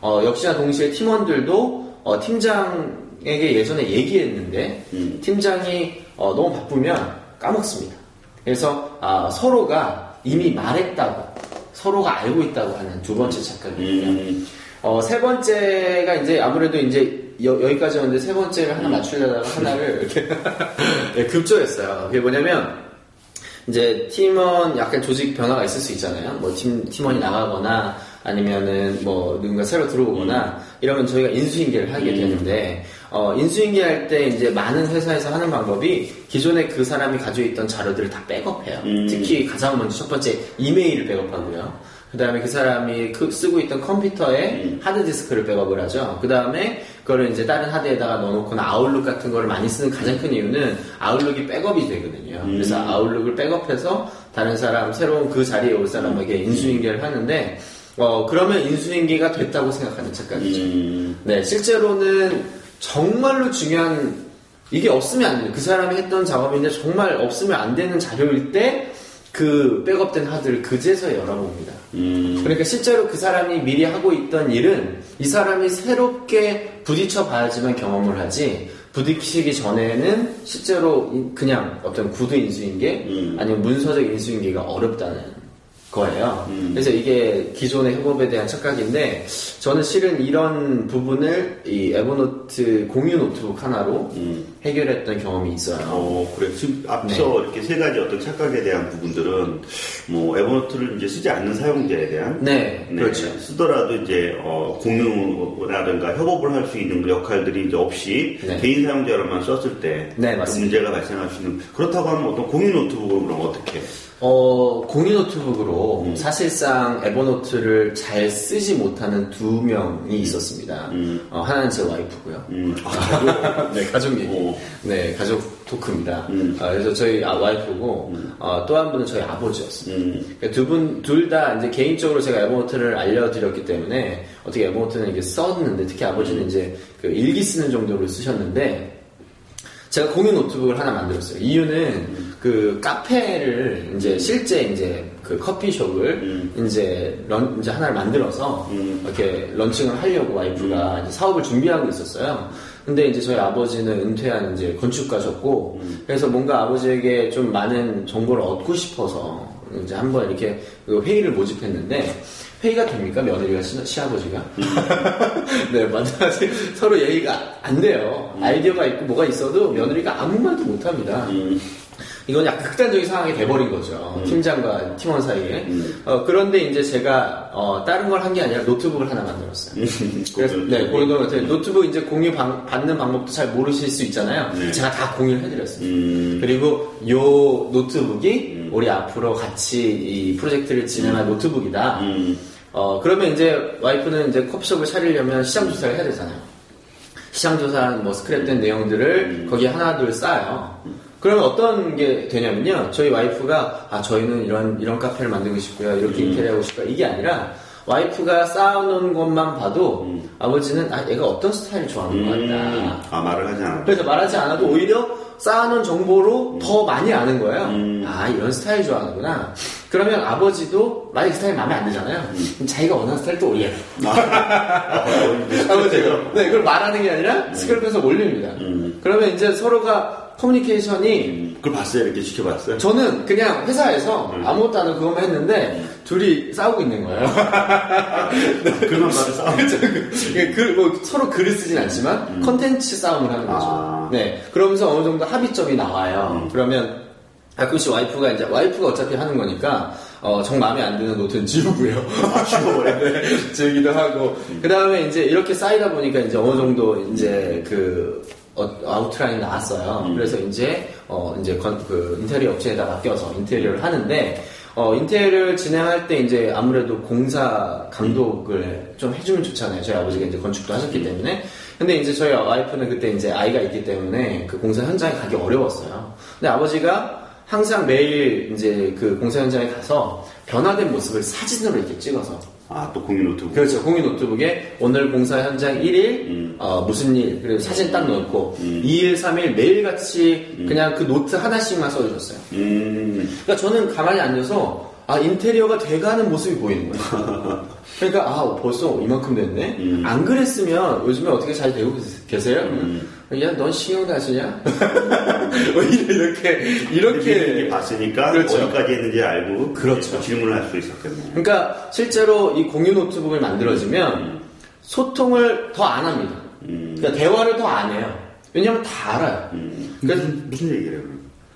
어, 역시나 동시에 팀원들도 어, 팀장에게 예전에 얘기했는데 음. 팀장이 어, 너무 바쁘면 까먹습니다. 그래서 아, 서로가 이미 말했다고 서로가 알고 있다고 하는 두 번째 착각이에요. 음, 어, 세 번째가 이제 아무래도 이제 여, 기까지 왔는데 세 번째를 하나 맞추려다가 하나를 <laughs> 이렇게 <laughs> 네, 급조했어요. 그게 뭐냐면 이제 팀원 약간 조직 변화가 있을 수 있잖아요. 뭐 팀, 팀원이 나가거나 아니면은 뭐 누군가 새로 들어오거나 이러면 저희가 인수인계를 하게 되는데 어, 인수인계 할 때 이제 많은 회사에서 하는 방법이 기존에 그 사람이 가지고 있던 자료들을 다 백업해요. 음. 특히 가장 먼저 첫 번째 이메일을 백업하고요. 그 다음에 그 사람이 그 쓰고 있던 컴퓨터에 음. 하드디스크를 백업을 하죠. 그 다음에 그거를 이제 다른 하드에다가 넣어놓거나 아웃룩 같은 거를 많이 쓰는 가장 큰 이유는 아웃룩이 백업이 되거든요. 음. 그래서 아웃룩을 백업해서 다른 사람, 새로운 그 자리에 올 사람에게 음. 인수인계를 하는데, 어, 그러면 인수인계가 됐다고 생각하는 착각이죠. 음, 네, 실제로는 정말로 중요한 이게 없으면 안 돼요. 그 사람이 했던 작업인데 정말 없으면 안 되는 자료일 때 그 백업된 하드를 그제서야 열어봅니다. 음, 그러니까 실제로 그 사람이 미리 하고 있던 일은 이 사람이 새롭게 부딪혀 봐야지만 경험을 하지 부딪히기 전에는 실제로 이- 그냥 어떤 구두 인수인계 음. 아니면 문서적 인수인계가 어렵다는 거예요. 음. 그래서 이게 기존의 협업에 대한 착각인데 저는 실은 이런 부분을 이 에버노트 공유 노트북 하나로 음. 해결했던 경험이 있어요. 어, 그래. 지금 앞서 네. 이렇게 세 가지 어떤 착각에 대한 부분들은 뭐 에버노트를 이제 쓰지 않는 사용자에 대한 네, 네, 그렇죠. 쓰더라도 이제 어, 공유라든가 협업을 할 수 있는 그 역할들이 이제 없이 네. 개인 사용자로만 썼을 때 네, 그 맞습니다. 문제가 발생할 수 있는 그렇다고 하면 어떤 공유 노트북을 그럼 어떻게? 어, 공유 노트북으로 음. 사실상 에버노트를 잘 쓰지 못하는 두 명이 있었습니다. 음. 어, 하나는 제 와이프고요. 음, 아, 가족? <laughs> 네, 가족 얘기. 어. 네, 가족 토크입니다. 음. 어, 그래서 저희 아, 와이프고, 어, 또 한 분은 저희 아버지였습니다. 음, 두 분, 둘 다 이제 개인적으로 제가 에버노트를 알려드렸기 때문에 어떻게 에버노트는 이게 썼는데 특히 아버지는 이제 그 일기 쓰는 정도로 쓰셨는데 제가 공유 노트북을 하나 만들었어요. 이유는 그 카페를 이제 실제 이제 그 커피숍을 음. 이제 런 이제 하나를 만들어서 음. 이렇게 런칭을 하려고 와이프가 이제 사업을 준비하고 있었어요. 근데 이제 저희 아버지는 은퇴한 이제 건축가셨고 그래서 뭔가 아버지에게 좀 많은 정보를 얻고 싶어서 이제 한번 이렇게 그 회의를 모집했는데 회의가 됩니까 며느리가 시, 시아버지가? <laughs> 네 맞아 서로 얘기가 안 돼요. 아이디어가 있고 뭐가 있어도 며느리가 아무 말도 못합니다. 음, 이건 약간 극단적인 상황이 돼버린 거죠. 팀장과 팀원 사이에. 음. 어, 그런데 이제 제가 어, 다른 걸 한 게 아니라 노트북을 하나 만들었어요. 그래서 공유 네, 노트북. 공유 노트북. 노트북 이제 공유 방- 받는 방법도 잘 모르실 수 있잖아요. 네. 제가 다 공유를 해드렸습니다. 음, 그리고 요 노트북이 우리 앞으로 같이 이 프로젝트를 진행할 노트북이다. 음, 어, 그러면 이제 와이프는 이제 커피숍을 차리려면 시장 조사를 해야 되잖아요. 시장 조사한 뭐 스크랩된 내용들을 거기에 하나 둘 쌓아요. 그러면 어떤 게 되냐면요. 저희 와이프가 아 저희는 이런 이런 카페를 만들고 싶고요. 이렇게 인테리어 하고 싶고요. 이게 아니라 와이프가 쌓아놓은 것만 봐도 아버지는 아 얘가 어떤 스타일을 좋아하는 것 같다. 음, 아 말을 하지 않아. 그래서 말하지 않아도 오히려 쌓아놓은 정보로 더 많이 아는 거예요. 음. 아, 이런 스타일 좋아하는구나. 그러면 아버지도 만약에 그 스타일 마음에 안 들잖아요. 그럼 자기가 원하는 스타일 또 올려요. <laughs> 아버지가. 네, 그걸 말하는 게 아니라 스크랩해서 올립니다. 음. 그러면 이제 서로가 커뮤니케이션이 음, 그걸 봤어요? 이렇게 지켜봤어요? 저는 그냥 회사에서 음. 아무것도 안 하고 그것만 했는데 둘이 싸우고 있는 거예요. 그만 봐도 싸움. 그렇죠. 그, 그, 뭐, 서로 글을 쓰진 않지만 컨텐츠 싸움을 하는 거죠. 음. 아. 네. 그러면서 어느 정도 합의점이 나와요. 음. 그러면 가끔씩 와이프가 이제 와이프가 어차피 하는 거니까 어, 정 마음에 안 드는 노트는 지우고요. <laughs> 아, 지워버려? 네, 지우기도 하고. 그 다음에 이제 이렇게 쌓이다 보니까 이제 어느 정도 이제 그 어, 아웃라인이 나왔어요. 음. 그래서 이제 어, 이제 건, 그 인테리어 업체에다 맡겨서 인테리어를 하는데 어, 인테리어를 진행할 때 이제 아무래도 공사 감독을 좀 해주면 좋잖아요. 저희 아버지가 이제 건축도 하셨기 때문에. 근데 이제 저희 와이프는 그때 이제 아이가 있기 때문에 그 공사 현장에 가기 어려웠어요. 근데 아버지가 항상 매일 이제 그 공사 현장에 가서 변화된 모습을 사진으로 이렇게 찍어서 아, 또 공유 노트북. 그렇죠. 공유 노트북에 오늘 공사 현장 1일, 음. 어, 무슨 일, 그리고 사진 딱 넣고, 음. 2일, 3일 매일같이 그냥 그 노트 하나씩만 써주셨어요. 음, 그러니까 저는 가만히 앉아서, 아, 인테리어가 돼가는 모습이 보이는 거예요. <laughs> 그러니까, 아, 벌써 이만큼 됐네? 음. 안 그랬으면 요즘에 어떻게 잘 되고 계세요? 음. 야, 넌 신용도? 뭐 <laughs> 이렇게, 이렇게. 이렇게 봤으니까 그렇죠. 어디까지 했는지 알고 그렇죠. 질문을 할 수 있었겠네요. 그러니까 실제로 이 공유 노트북을 만들어지면 소통을 더 안 합니다. 음, 그러니까 대화를 더 안 해요. 왜냐면 다 알아요. 음. 그래서- 무슨, 무슨 얘기를 해요?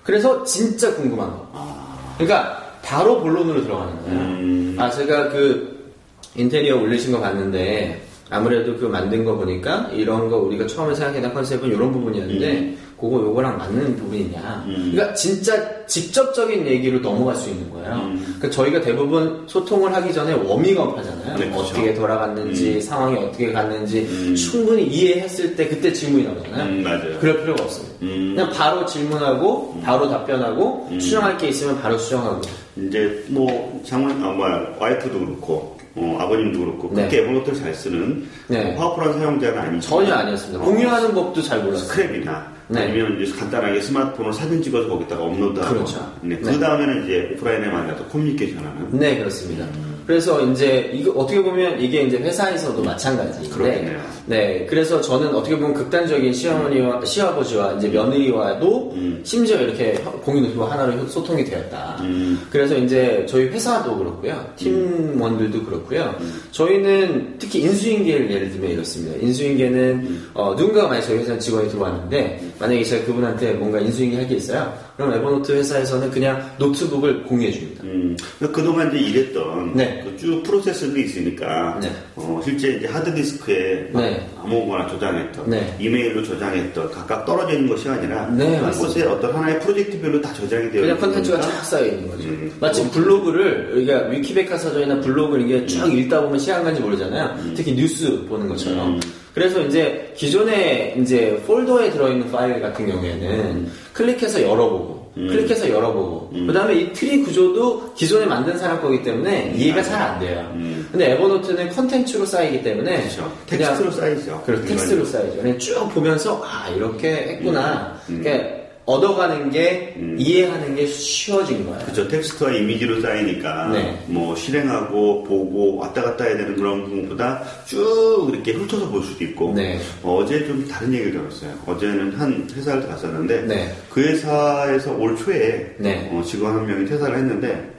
그래서 진짜 궁금한 거. 아, 그러니까 바로 본론으로 들어가는 거예요. 음. 아 제가 그 인테리어 올리신 거 봤는데 아무래도 그 만든 거 보니까 이런 거 우리가 처음에 생각했던 컨셉은 이런 부분이었는데 그거 요거랑 맞는 부분이냐. 음. 그러니까 진짜 직접적인 얘기로 넘어갈 수 있는 거예요. 음. 그러니까 저희가 대부분 소통을 하기 전에 워밍업 하잖아요. 네, 그렇죠. 어떻게 돌아갔는지 상황이 어떻게 갔는지 음. 충분히 이해했을 때 그때 질문이 나오잖아요. 음, 맞아요. 그럴 필요가 없어요. 음. 그냥 바로 질문하고 바로 답변하고 음. 수정할 게 있으면 바로 수정하고 이제 뭐 장원 아 뭐야 와이프도 그렇고 어, 아버님도 그렇고 네. 그렇게 에버노트를 잘 쓰는 네. 뭐 파워풀한 사용자는 아니죠. 전혀 아니었습니다. 공유하는 법도 잘 몰랐어요. 스크랩이나 네. 아니면 이제 간단하게 스마트폰으로 사진 찍어서 거기다가 업로드하고 그렇죠. 네. 네. 그 다음에는 이제 오프라인에 만나서 커뮤니케이션하는 네, 그렇습니다. 그래서 이제 이거 어떻게 보면 이게 이제 회사에서도 마찬가지인데, 그렇겠네요. 네, 그래서 저는 어떻게 보면 극단적인 시어머니와 시아버지와 이제 며느리와도 음. 심지어 이렇게 공유 노트북 하나로 소통이 되었다. 음. 그래서 이제 저희 회사도 그렇고요, 팀원들도 그렇고요. 저희는 특히 인수인계를 예를 들면 이렇습니다. 인수인계는 어, 누군가가 만약 저희 회사 직원이 들어왔는데 만약에 제가 그분한테 뭔가 인수인계 할게 있어요. 그럼 에버노트 회사에서는 그냥 노트북을 공유해 줍니다. 음, 그동안 이제 일했던 네. 그쭉 프로세스들이 있으니까 네. 어, 실제 이제 하드디스크에 막 네. 아무거나 저장했던 네. 이메일로 저장했던 각각 떨어져 있는 것이 아니라 네, 한. 곳에 어떤 하나의 프로젝트별로 다 저장이 되어 그냥 있는 컨텐츠가 거니까 쫙 쌓여 있는 거죠. 음. 마치 블로그를 우리가 위키백과사전이나 블로그를 이게 쭉 음. 읽다 보면 시간 간지 모르잖아요. 특히 뉴스 보는 것처럼. 음. 그래서 이제 기존에 이제 폴더에 들어있는 파일 같은 경우에는 클릭해서 열어보고, 음. 클릭해서 열어보고, 음. 그 다음에 이 트리 구조도 기존에 만든 사람 거기 때문에 이해가 맞아요. 잘안 돼요. 음. 근데 에버노트는 컨텐츠로 쌓이기 때문에 그렇죠. 텍스트로 쌓이죠. 그리고 텍스트로 쌓이죠. 그냥 쭉 보면서 아 이렇게 했구나. 음. 그러니까 얻어가는 게 음. 이해하는 게 쉬워진 거예요. 그렇죠. 텍스트와 이미지로 쌓이니까 네. 뭐 실행하고 보고 왔다 갔다 해야 되는 그런 부분보다 쭉 이렇게 훑어서 볼 수도 있고 네. 어, 제 좀 다른 얘기를 들었어요. 어제는 한 회사를 갔었는데 네. 그 회사에서 올 초에 네. 어, 직원 한 명이 퇴사를 했는데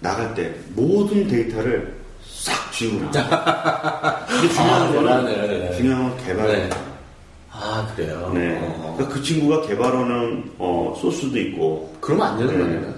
나갈 때 모든 데이터를 싹 나와. <laughs> 근데 중요한 아, 거는 대단해. 중요한 건 개발. 네. 아 그래요. 네. 어. 그러니까 그 친구가 개발하는 어, 소스도 있고 그러면 안 되는 네. 거예요.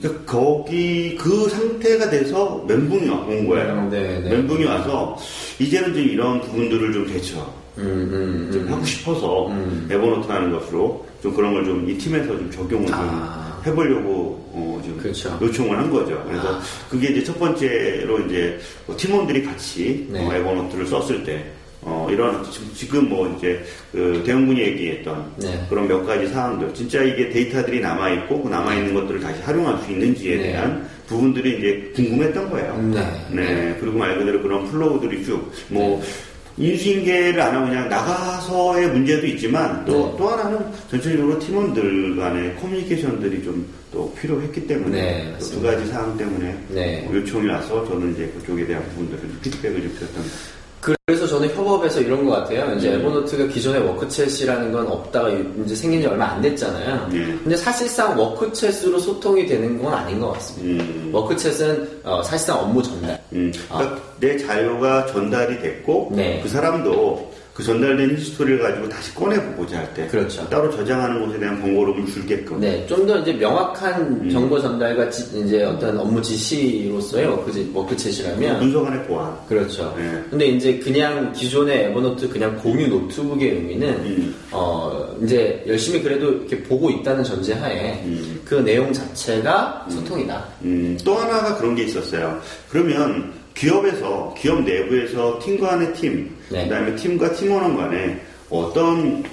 그러니까 거기 그 상태가 돼서 멘붕이 와- 온 거예요. 네, 네. 멘붕이 와서 이제는 좀 이런 부분들을 좀 대처 음, 음, 좀 음. 하고 싶어서 음. 에버노트라는 것으로 좀 그런 걸 좀 이 팀에서 좀 적용을 아. 좀 해보려고 어, 지금 그렇죠. 요청을 한 거죠. 그래서 아. 그게 이제 첫 번째로 이제 뭐 팀원들이 같이 네. 어, 에버노트를 썼을 때 어, 이런 지금- 지금 뭐 이제 그 대형군이 얘기했던 네. 그런 몇 가지 사항들 진짜 이게 데이터들이 남아 있고 그 남아 있는 것들을 다시 활용할 수 있는지에 네. 대한 부분들이 이제 궁금했던 거예요. 네. 네. 그리고 말 그대로 그런 flow들이 쭉, 뭐, 인수인계를 안 하고 그냥 나가서의 문제도 있지만 또, 네. 또 하나는 전체적으로 팀원들 간의 커뮤니케이션들이 좀 또 필요했기 때문에 네, 또두 맞습니다. 가지 사항 때문에 네. 뭐 요청이 와서 저는 이제 그쪽에 대한 부분들을 피드백을 좀 드렸던 그래서 저는 협업에서 이런 것 같아요. 이제 음. 에버노트가 기존에 Work Chat이라는 건 없다가 이제 생긴 지 얼마 안 됐잖아요. 예. 근데 사실상 Work Chat으로 소통이 되는 건 아닌 것 같습니다. 음. Work Chat은 어, 사실상 업무 전달. 음, 그러니까 내 자료가 전달이 됐고 아. 네. 그 사람도 그 전달된 history를 가지고 다시 꺼내보고자 할 때 그렇죠. 따로 저장하는 곳에 대한 번거로움을 줄이게끔 네, 좀 더 이제 명확한 음. 정보 전달과 지- 이제 어떤 업무 지시로서의 워크, 워크 챗이라면 문서 간의 보안 그렇죠. 네. 근데 이제 그냥 기존의 에버노트 그냥 공유 노트북의 의미는 음. 어 이제 열심히 그래도 이렇게 보고 있다는 전제 하에 음. 그 내용 자체가 소통이다. 음, 또 하나가 그런 게 있었어요. 그러면 기업에서 기업 내부에서 팀 간의 팀, 네. 그다음에 팀과 팀원원 간에 어떤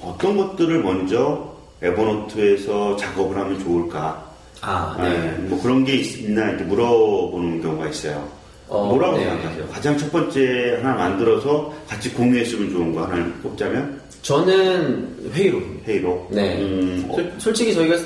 어떤 것들을 먼저 에버노트에서 작업을 하면 좋을까? 아, 네, 뭐 그런 게 있, 나 이렇게 물어보는 경우가 있어요. 어, 뭐라고 네. 생각하세요? 가장 첫 번째 하나 만들어서 같이 공유했으면 좋은 거 하나를 꼽자면 저는 회의로. 회의로. 네. 음, 어, 솔- 솔직히 저희가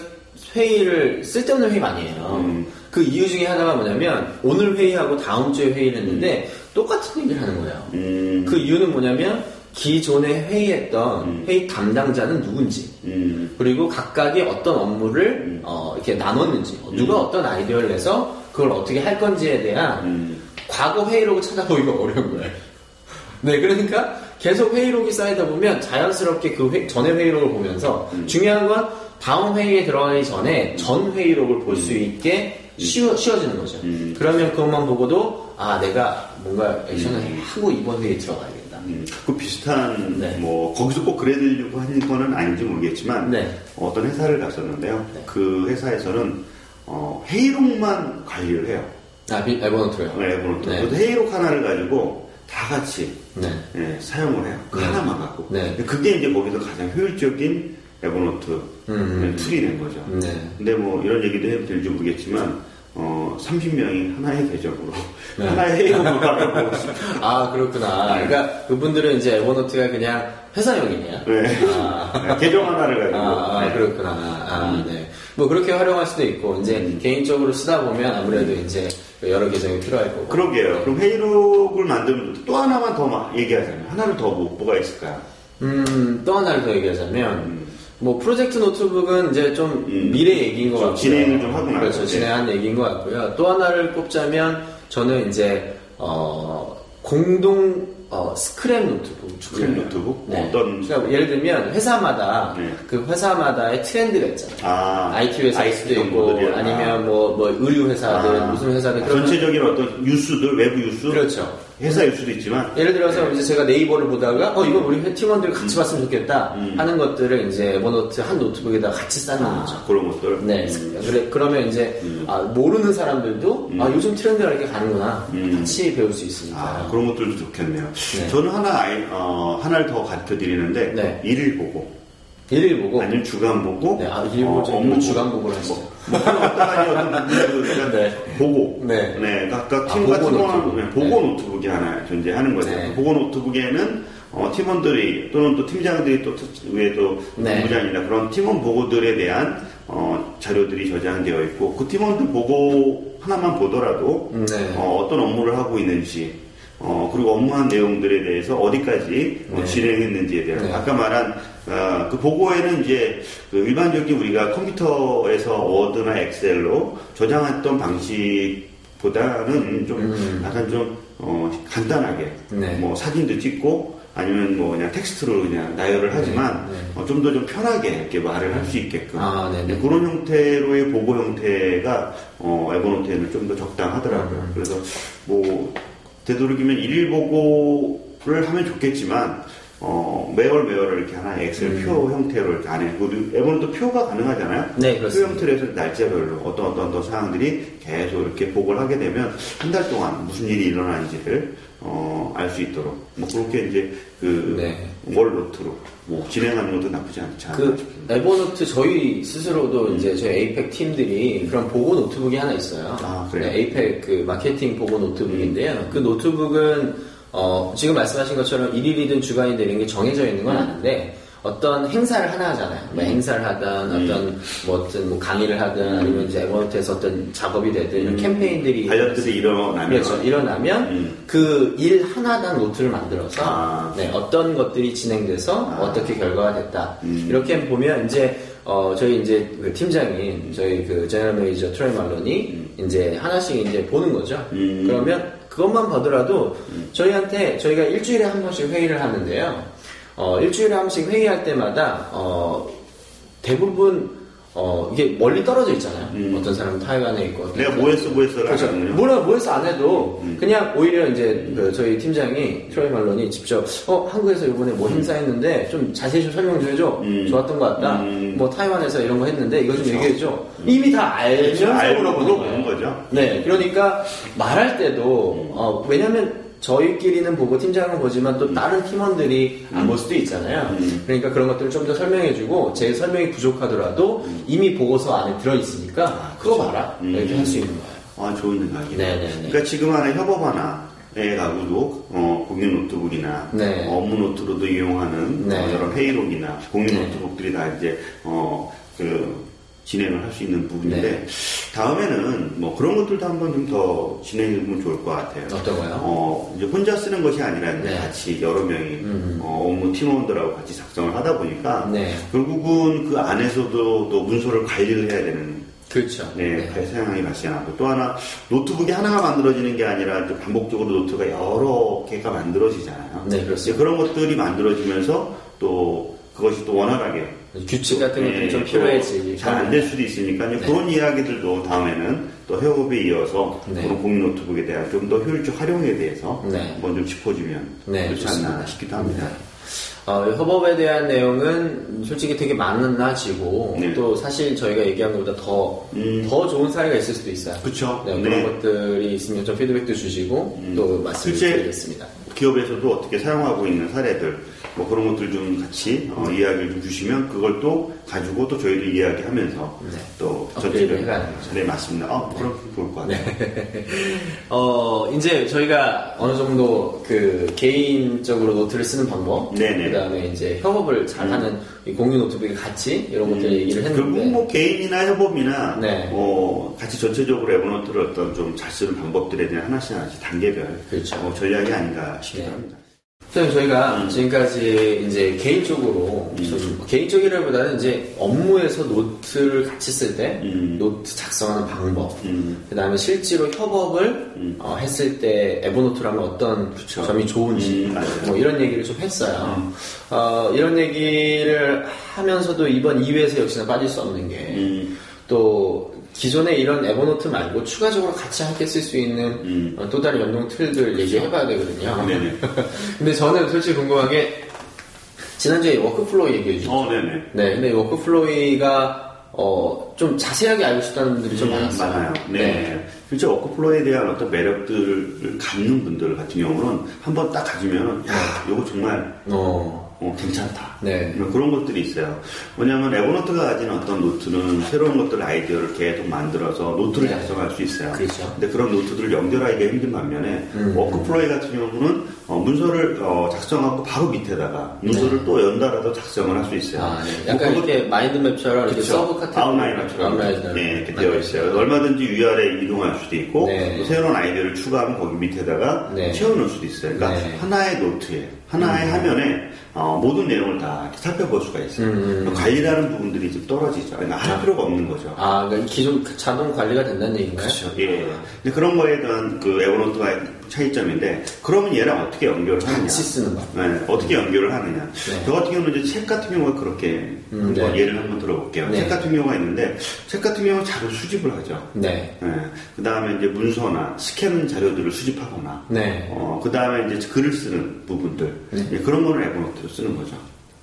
회의를 쓸데없는 회의 많이 해요. 음. 그 이유 중에 하나가 뭐냐면 오늘 회의하고 다음 주에 회의를 했는데 똑같은 얘기를 하는 거예요. 음, 그 이유는 뭐냐면 기존에 회의했던 음. 회의 담당자는 누군지 음, 그리고 각각이 어떤 업무를 음. 어, 이렇게 나눴는지 누가 어떤 아이디어를 내서 그걸 어떻게 할 건지에 대한 음, 과거 회의록을 찾아보기가 어려운 거예요. <laughs> 네, 그러니까 계속 회의록이 쌓이다 보면 자연스럽게 그 회- 전에 회의록을 보면서 음. 중요한 건 다음 회의에 들어가기 전에 전 회의록을 볼 수 있게 쉬워, 쉬워지는 거죠. 음. 그러면 그것만 보고도 아, 내가 뭔가 액션을 음. 하고 이번 회의에 들어가야겠다. 음, 그 비슷한 네. 뭐 거기서 꼭 그래드리려고 하는 거는 아닌지 모르겠지만 네. 어떤 회사를 갔었는데요. 네. 그 회사에서는 어, 회의록만 관리를 해요. 아, 비- 에버노트로요? 네, 에버노트. 네. 회의록 하나를 가지고 다 같이 네. 예, 사용을 해요. 그 네. 하나만 갖고. 네. 그게 이제 거기서 가장 효율적인 에버노트 음. tool이 된 거죠. 네. 근데 뭐 이런 얘기도 해도 될지 모르겠지만 어, 30명이 하나의 계정으로 네. 하나의 회의록을 바라보고 있습니다. 아, 그렇구나. 네. 그러니까 그분들은 이제 에버노트가 그냥 회사용이네요. 네. 아. 계정 하나를 가지고. 아, 아, 네. 그렇구나. 아, 네. 뭐 그렇게 활용할 수도 있고 이제 음. 개인적으로 쓰다 보면 아무래도 이제 여러 계정이 필요할 거고. 그러게요. 그럼 회의록을 만들면 또 하나만 더 마- 얘기하자면 하나를 더 뭐, 뭐가 있을까요? 음, 또 하나를 더 얘기하자면 음. 뭐 프로젝트 노트북은 이제 좀 음. 미래 얘기인 것좀 같고요. 진행을 좀 하고 그렇죠. 진행한 얘기인 것 같고요. 또 하나를 꼽자면 저는 이제 어, 공동 어, 스크랩 노트북. 스크랩 노트북? 네. 어떤 그러니까 예를 들면 회사마다 네. 그 회사마다의 트렌드가 있잖아요. 아, IT 회사일 수도 있고 아니면 뭐, 뭐 의류 회사든 아. 무슨 그런 전체적인 어떤 뉴스들 외부 뉴스 그렇죠. 회사 뉴스도 있지만 예를 들어서 네. 이제 제가 네이버를 보다가 어 이거 우리 팀원들 같이 봤으면 좋겠다 음. 하는 것들을 이제 에버노트 한 노트북에다 같이 쌓는 거죠. 아, 그런 것들 네. 음. 그래, 그러면 이제 음. 아, 모르는 사람들도 음. 아 요즘 트렌드가 이렇게 가는구나 음. 같이 배울 수 있으니까. 아, 그런 것들도 좋겠네요. 네. 저는 하나 아이- 어, 하나를 더 가르쳐 드리는데 네. 일일 보고 일일 보고 아니면 주간 보고 네, 아, 일 보고 좀 업무 주간 보고. 보고를 하시죠. <laughs> 뭐 어떤 가지 어떤 부분을 네. 보고 네. 각각 아, 팀과 보고 팀원 노트북. 네, 보고 노트북이 하나 존재하는 거죠. 네. 보고 노트북에는 어, 팀원들이 또는 또 팀장들이 또 특- 외에도 네. 본부장이나 그런 팀원 보고들에 대한 어, 자료들이 저장되어 있고 그 팀원들 보고 하나만 보더라도 네. 어떤 업무를 하고 있는지 어, 그리고 업무한 내용들에 대해서 어디까지 어, 네. 진행했는지에 대한 네. 아까 말한 어, 그 보고에는 이제 그 일반적인 우리가 컴퓨터에서 워드나 엑셀로 저장했던 방식보다는 좀 음. 약간 좀 어, 간단하게 네. 뭐 사진도 찍고 아니면 뭐 그냥 텍스트로 그냥 나열을 하지만 네. 어, 좀더 좀 편하게 이렇게 말을 할 수 있게끔 아, 네네. 그런 형태로의 보고 형태가 어, 에버노트에는 좀 더 적당하더라고요. 음. 그래서 뭐 되도록이면 일일 보고를 하면 좋겠지만 어, 매월 매월 이렇게 하나 엑셀 음. 표 형태로 이렇게 안에 그리고 에버노트 표가 가능하잖아요. 네, 표 그렇습니다. 형태로 해서 날짜별로 어떤 어떤 어떤 사항들이 계속 이렇게 보고를 하게 되면 한 달 동안 무슨 일이 일어나는지를 어, 알 수 있도록 뭐 그렇게 이제 그 네. 월노트로 뭐 진행하는 것도 나쁘지 않지 않나 그 싶습니다. 에버노트 저희 스스로도 이제 저희 APAC 팀들이 그런 보고 노트북이 하나 있어요. 아, 그래요? 네, APAC 그 마케팅 보고 노트북인데요. 그 노트북은 어, 지금 말씀하신 것처럼 일일이든 주간이든 이런 게 정해져 있는 건 아닌데 어떤 행사를 하나 하잖아요. 뭐 행사를 하든 어떤 뭐 어떤 뭐 강의를 하든 아니면 이제 에버노트에서 어떤 작업이 되든 이런 캠페인들이 관련들이 일어나면 그렇죠. 일어나면 음. 그일 하나당 노트를 만들어서 아. 네, 어떤 것들이 진행돼서 아. 어떻게 결과가 됐다. 음. 이렇게 보면 이제 어, 저희 이제 그 팀장인 저희 그 general manager 트로이 말론이 이제 하나씩 이제 보는 거죠. 음. 그러면 그것만 보더라도 저희한테 저희가 일주일에 한 번씩 회의를 하는데요. 어, 일주일에 한 번씩 회의할 때마다 어, 대부분 어, 이게 멀리 떨어져 있잖아요. 음. 어떤 사람은 타이완에 있고 내가 사람은 뭐했어 뭐 했어를 그렇죠. 하는군요. 뭐라 뭐해서 안 해도 음. 그냥 오히려 이제 그 저희 팀장이 트로이 말론이 직접 어 한국에서 이번에 뭐 행사했는데 좀 자세히 좀 설명 좀 해줘. 음. 좋았던 것 같다. 음. 뭐 타이완에서 이런 거 했는데 이거 좀 그렇죠. 얘기해줘. 이미 다 알면서 알고 물어보는. 거죠. 네, 그러니까 말할 때도 어, 왜냐면 저희끼리는 보고 팀장은 보지만 또 다른 팀원들이 안 볼 수도 있잖아요. 음. 그러니까 그런 것들을 좀 더 설명해주고 제 설명이 부족하더라도 이미 보고서 안에 들어 있으니까 그거 그렇죠. 봐라 음. 이렇게 할 수 있는 거예요. 아 좋은 생각이네. 네네네. 그러니까 지금 안에 협업 하나에 가구도 어, 공유 노트북이나 네. 어, 업무 노트로도 이용하는 네. 어, 여러 회의록이나 공유 네. 노트북들이 다 이제 어, 그 진행을 할 수 있는 부분인데 네. 다음에는 뭐 그런 것들도 한번 좀 더 진행해 보면 좋을 것 같아요. 어떤 거요? 어, 이제 혼자 쓰는 것이 아니라 이제 네. 같이 여러 명이 음. 어, 업무 팀원들하고 같이 작성을 하다 보니까 네. 결국은 그 안에서도 또 문서를 관리를 해야 되는 그렇죠. 네, 그 상황이 발생하고 또 하나 노트북이 하나가 만들어지는 게 아니라 반복적으로 노트가 여러 개가 만들어지잖아요. 네, 그렇습니다. 그런 것들이 만들어지면서 또 그것이 또 원활하게 규칙 같은 것들이 네, 좀 필요해지. 잘안 될 수도 있으니까 이제 네. 그런 이야기들도 다음에는 또 협업에 이어서 네. 그런 공유 노트북에 대한 좀 더 효율적 활용에 대해서 네. 한번 좀 짚어주면 네, 좋지 좋습니다. 않나 싶기도 합니다. 어, 협업에 대한 내용은 솔직히 되게 많아지고 네. 또 사실 저희가 얘기한 것보다 더, 음. 더 좋은 사례가 있을 수도 있어요. 그쵸. 네, 네. 그런 것들이 있으면 좀 피드백도 주시고 음. 또 말씀을 실제 드리겠습니다. 기업에서도 어떻게 사용하고 있는 사례들 뭐 그런 것들 좀 같이 어, 이야기를 좀 주시면 그걸 또 가지고 또 저희도 이야기하면서 네. 또 전체를. 네 맞습니다. 어, 그럼 좋을 것 같아요. <laughs> 어, 이제 저희가 어느 정도 그 개인적으로 노트를 쓰는 방법, 네네. 음. 그 다음에 이제 협업을 잘하는 이 공유 노트북이 같이 이런 것들 얘기를 했는데. 결국 뭐 개인이나 협업이나 네. 뭐 같이 전체적으로 에버노트를 어떤 좀 잘 쓰는 방법들에 대한 하나씩 하나씩 단계별 그렇죠. 뭐 전략이 아닌가 싶기도 네. 합니다. 선생님 저희가 음. 지금까지 이제 개인적으로 좀 개인적이라기보다는 이제 업무에서 노트를 같이 쓸때 음. 노트 작성하는 방법 음. 그 다음에 실제로 협업을 음. 어, 했을 때 Evernote라면 어떤 그쵸. 점이 좋은지 음. 뭐 이런 얘기를 좀 했어요. 어, 이런 얘기를 하면서도 이번 2회에서 역시나 빠질 수 없는 게 음. 또 기존에 이런 Evernote 말고 추가적으로 같이 함께 쓸 수 있는 음. 어, 또 다른 연동 tool들 얘기해봐야 되거든요. 네네. <laughs> 근데 저는 솔직히 궁금한 게 지난주에 WorkFlowy 얘기해 주셨죠. 어, 네네. 네, 근데 WorkFlowy가 어, 좀 자세하게 알고 싶다는 분들이 좀 음, 많았어요. 많아요. 네. 실제 WorkFlowy에 대한 어떤 매력들을 갖는 분들 같은 경우는 한번 딱 가지면 야, 이거 정말 어, 어, 괜찮다. 네. 뭐 그런 것들이 있어요. 뭐냐면 Evernote가 가진 어떤 노트는 새로운 것들 아이디어를 계속 만들어서 노트를 네. 작성할 수 있어요. 그렇죠. 근데 그런 노트들을 연결하기가 힘든 반면에 음. WorkFlowy 같은 경우는 어, 문서를 어, 작성하고 바로 밑에다가 문서를 또 연달아서 작성을 할 수 있어요. 아, 네. 뭐 약간 그것- 이렇게 mind map처럼 이렇게. sub category outliner. 네, 이렇게 되어 있어요. 얼마든지 위아래 이동할 수도 있고 네. 또 새로운 아이디어를 추가하면 거기 밑에다가 네. 채워놓을 수도 있어요. 그러니까 네. 하나의 노트에 하나의 화면에 어, 모든 내용을 다 살펴볼 수가 있어요. 음. 관리라는 부분들이 좀 떨어지죠. 그러니까 할 필요가 없는 거죠. 아, 그러니까 기존 자동 관리가 된다는 얘기인가요? 그렇죠. 예. 근데 그런 거에 대한 그 Evernote가 차이점인데 그러면 얘랑 어떻게 연결을 하느냐? 같이 쓰는 거. 네, 어떻게 연결을 하느냐. 네. 저 같은 경우는 이제 책 같은 경우가 그렇게 음, 한번 네. 예를 한번 들어볼게요. 네. 책 같은 경우가 있는데 책 같은 경우는 자료 수집을 하죠. 네. 그 다음에 이제 문서나 스캔 자료들을 수집하거나, 네. 어, 그 다음에 이제 글을 쓰는 부분들, 네. 예, 그런 거는 Evernote로 쓰는 거죠.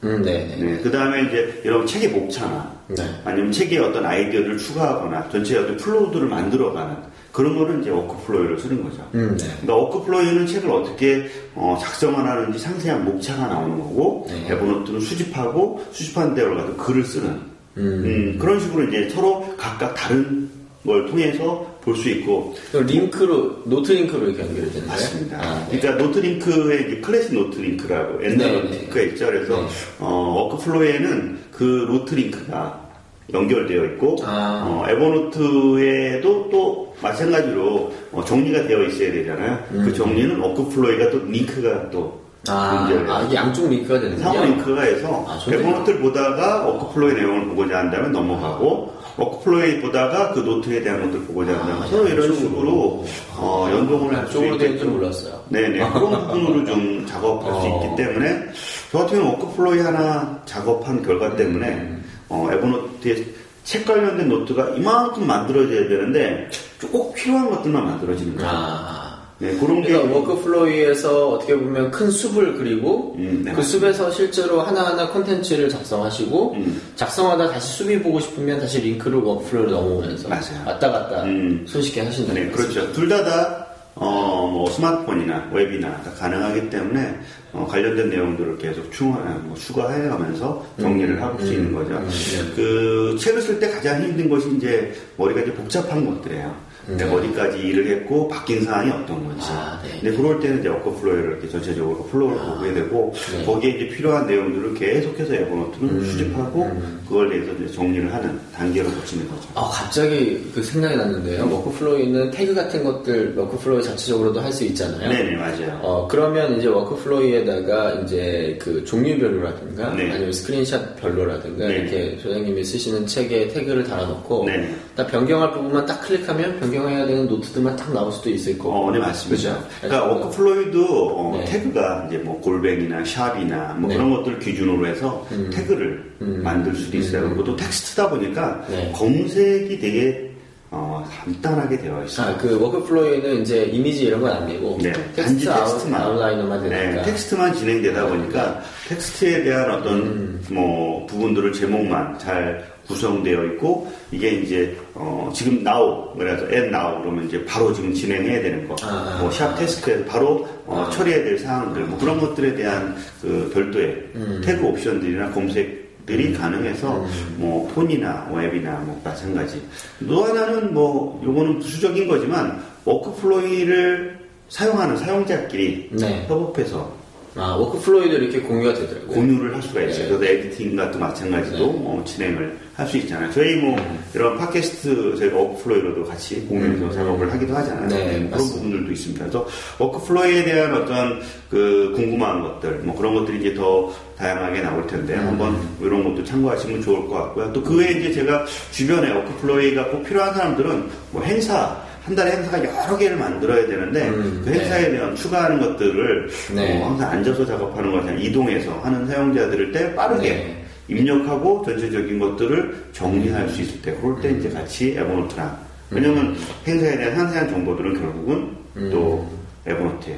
음, 네. 네. 네, 그 다음에 이제 여러분 책의 목차나, 네. 아니면 책에 어떤 아이디어를 추가하거나, 전체 어떤 flow들을 만들어가는 그런 거는 이제 WorkFlowy를 쓰는 거죠. 음, 네. 그러니까 WorkFlowy는 책을 어떻게 어, 작성을 하는지 상세한 목차가 나오는 거고, 네. Evernote는 수집하고, 수집한 대로 가서 글을 쓰는, 음. 음, 그런 식으로 이제 서로 각각 다른 걸 통해서 볼 수 있고 링크로 노트 링크로 이렇게 연결이 되는 거예요? 맞습니다. 아, 네. 그러니까 노트 링크의 이제 클래식 노트 링크라고 옛날 네, 노트 링크가 네. 있죠. 그래서 네. 어, WorkFlowy에는 그 노트 링크가 연결되어 있고 아. 어, Evernote에도 또 마찬가지로 어, 정리가 되어 있어야 되잖아요. 그 정리는 WorkFlowy가 또 링크가 또 음. 아. 아, 이게 양쪽 링크가 되는군요. 상호 링크가 해서 아. Evernote를 보다가 WorkFlowy의 내용을 보고자 한다면 넘어가고 WorkFlowy에 보다가 그 노트에 대한 것들을 보고자 한다면 아, 서로 이런. 식으로 어, 연동을 할수 되는 줄 있게끔 몰랐어요. 네네 <laughs> 그런 부분으로 좀 작업할 수 어. 있기 때문에 저 같은 경우는 WorkFlowy 하나 작업한 결과 때문에 음. 어, Evernote에 책 관련된 노트가 이만큼 만들어져야 되는데 꼭 필요한 것들만 만들어지는 거예요. 아. 네, 그런 게 그러니까 WorkFlowy에서 어떻게 보면 큰 숲을 그리고 음, 네, 그 숲에서 실제로 하나하나 콘텐츠를 작성하시고 음. 작성하다 다시 숲이 보고 싶으면 다시 링크를 WorkFlowy로 넘어오면서 맞아요. 왔다 갔다 음. 손쉽게 하신다는 네, 거죠. 그렇죠. 둘 다 다, 어, 뭐, 스마트폰이나 웹이나 다 가능하기 때문에, 어, 관련된 내용들을 계속 충, 뭐, 추가해 가면서 정리를 할수 있는 거죠. 음, 네. 그, 책을 쓸 때 가장 힘든 것이 이제, 머리가 이제 복잡한 것들이에요. 네. 어디까지 일을 했고, 바뀐 사항이 어떤 건지. 아, 네. 근데 그럴 때는 이제 WorkFlowy를 이렇게 전체적으로 flow를 보게 되고, 네. 거기에 이제 필요한 내용들을 계속해서 Evernote를 음, 수집하고, 그걸 대해서 이제 정리를 하는 단계로 거치는 거죠. 아, 갑자기 그 생각이 났는데요. WorkFlowy는 태그 같은 것들 WorkFlowy 자체적으로도 할 수 있잖아요. 네네, 맞아요. 어, 그러면 이제 WorkFlowy에다가 이제 그 종류별로라든가 네. 아니면 스크린샷 별로라든가 네. 이렇게 소장님이 쓰시는 책에 태그를 달아놓고 네. 딱 변경할 부분만 딱 클릭하면 변경 해야 되는 노트들만 딱 나올 수도 있을 거고. 어, 네, 맞습니다. 그죠? 그러니까 WorkFlowy도 어, 네. 태그가 이제 뭐 골뱅이나 sharp이나 뭐 네. 그런 것들을 기준으로 해서 음. 태그를 음. 만들 수도 있어요. 음. 그리고 또 텍스트다 보니까 네. 검색이 되게 어, 간단하게 되어 있어요. 아, 그 WorkFlowy는 이제 이미지 이런 건 안 되고 네, 텍스트 단지 아웃, 텍스트만. outliner만 되니까. 네, 텍스트만 진행되다 보니까 텍스트에 대한 어떤 음. 뭐 부분들을 제목만 잘 구성되어 있고 이게 이제 어, 지금 now 그래서 at now 그러면 이제 바로 지금 진행해야 되는 거, 아, 뭐 sharp 아. task에서 바로 어, 아. 처리해야 될 사항들 뭐 그런 것들에 대한 그 별도의 음. 태그 옵션들이나 검색 들이 가능해서 음. 뭐 폰이나 웹이나 뭐 마찬가지. 또 하나는 뭐 요거는 부수적인 거지만 WorkFlowy를 사용하는 사용자끼리 네. 협업해서 아, WorkFlowy도 이렇게 공유가 되더라고요. 공유를 할 수가 있어요. 네. 그래서 editing과 또 마찬가지로 네. 어, 진행을 할 수 있잖아요. 저희 뭐 이런 팟캐스트 저희가 WorkFlowy로도 같이 공유해서 음. 작업을 하기도 하잖아요. 네, 그런 맞습니다. 부분들도 있습니다. 그래서 WorkFlowy에 대한 어떤 그 궁금한 것들, 뭐 그런 것들이 이제 더 다양하게 나올 텐데 음. 한번 이런 것도 참고하시면 좋을 것 같고요. 또 그 외에 이제 제가 주변에 워크플로이가 꼭 필요한 사람들은 뭐 행사 한 달에 행사가 여러 개를 만들어야 되는데 음, 그 행사에 대한 추가하는 것들을 네. 어, 항상 앉아서 작업하는 것이 아니라 이동해서 하는 사용자들을 때 빠르게 네. 입력하고 전체적인 것들을 정리할 수 있을 때 그럴 때 이제 같이 에버노트랑 왜냐면 행사에 대한 상세한 정보들은 결국은 음. 또 에버노트에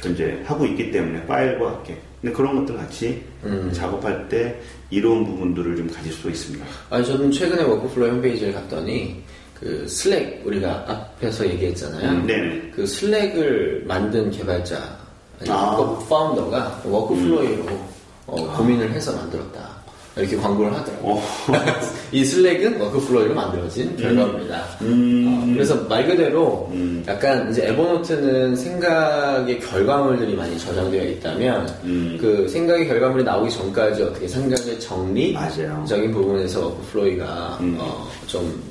존재하고 있기 때문에 파일과 함께 근데 그런 것들 같이 음. 작업할 때 이런 부분들을 좀 가질 수 있습니다. 아니 저는 최근에 WorkFlowy 홈페이지를 갔더니 그 Slack 우리가 앞에서 얘기했잖아요. 음, 네네. 그 Slack을 만든 개발자 아니, 아. 그 founder가 WorkFlowy로 어, 고민을 해서 만들었다. 이렇게 광고를 하더라고요. 어. <laughs> 이 Slack은 WorkFlowy로 만들어진 결과입니다. 음. 어, 그래서 말 그대로 음. 약간 이제 Evernote는 생각의 결과물들이 많이 저장되어 있다면 음. 그 생각의 결과물이 나오기 전까지 어떻게 생각의 정리 맞아요. 적인 부분에서 WorkFlowy가 음. 어, 좀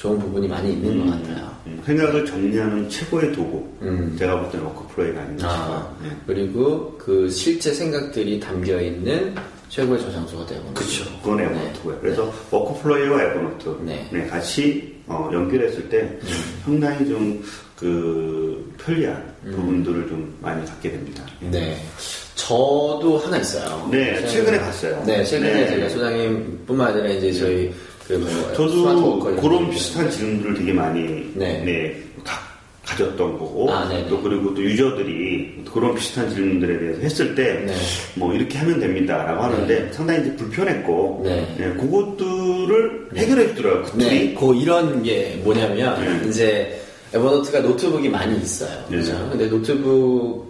좋은 부분이 많이 있는 것 같아요. 음, 생각을 정리하는 최고의 도구. 음. 제가 볼 때는 WorkFlowy가 아닌가 아. 네. 그리고 그 실제 생각들이 담겨 있는 최고의 저장소가 되고 그렇죠. 그건 네. Evernote고요. 그래서 WorkFlowy와 Evernote 네. 네, 같이 어, 연결했을 때 상당히 좀 그 편리한 부분들을 좀 많이 갖게 됩니다. 네. 저도 하나 있어요. 네, 최근에 봤어요. 네, 최근에 네. 제가 소장님뿐만 아니라 이제 저희 그 뭐 저도 그런 비슷한 질문들을 되게 많이 네. 네. 가, 가졌던 거고 아, 네네. 또 그리고 또 유저들이 그런 비슷한 질문들에 대해서 했을 때 네. 뭐 이렇게 하면 됩니다라고 하는데 상당히 이제 불편했고 네. 네, 그것들을 해결해 주더라고요. 그 네, 둘이. 그 이런 게 뭐냐면 네. 이제 Evernote가 노트북이 많이 있어요. 네. 그죠? 근데 노트북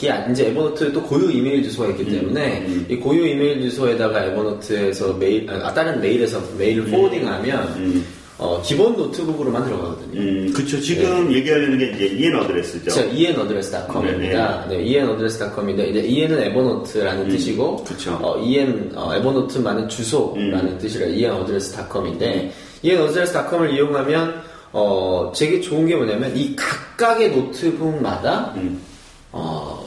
이 아- 이제 Evernote에 또 고유 이메일 주소가 있기 때문에 음. 이 고유 이메일 주소에다가 Evernote에서 메일 아 다른 메일에서 메일을 forwarding하면 음. 어, 기본 노트북으로만 들어가거든요. 음, 그쵸. 지금 얘기하려는 게 이제 EN Address죠. 자, enaddress.com입니다. 네, enaddress.com인데 이제 e는 에버노트라는 뜻이고, 그쵸. 어, en 어, Evernote만은 주소라는 뜻이라 enaddress.com인데 enaddress.com을 이용하면 어, 되게 좋은 게 뭐냐면 이 각각의 노트북마다 음. 어,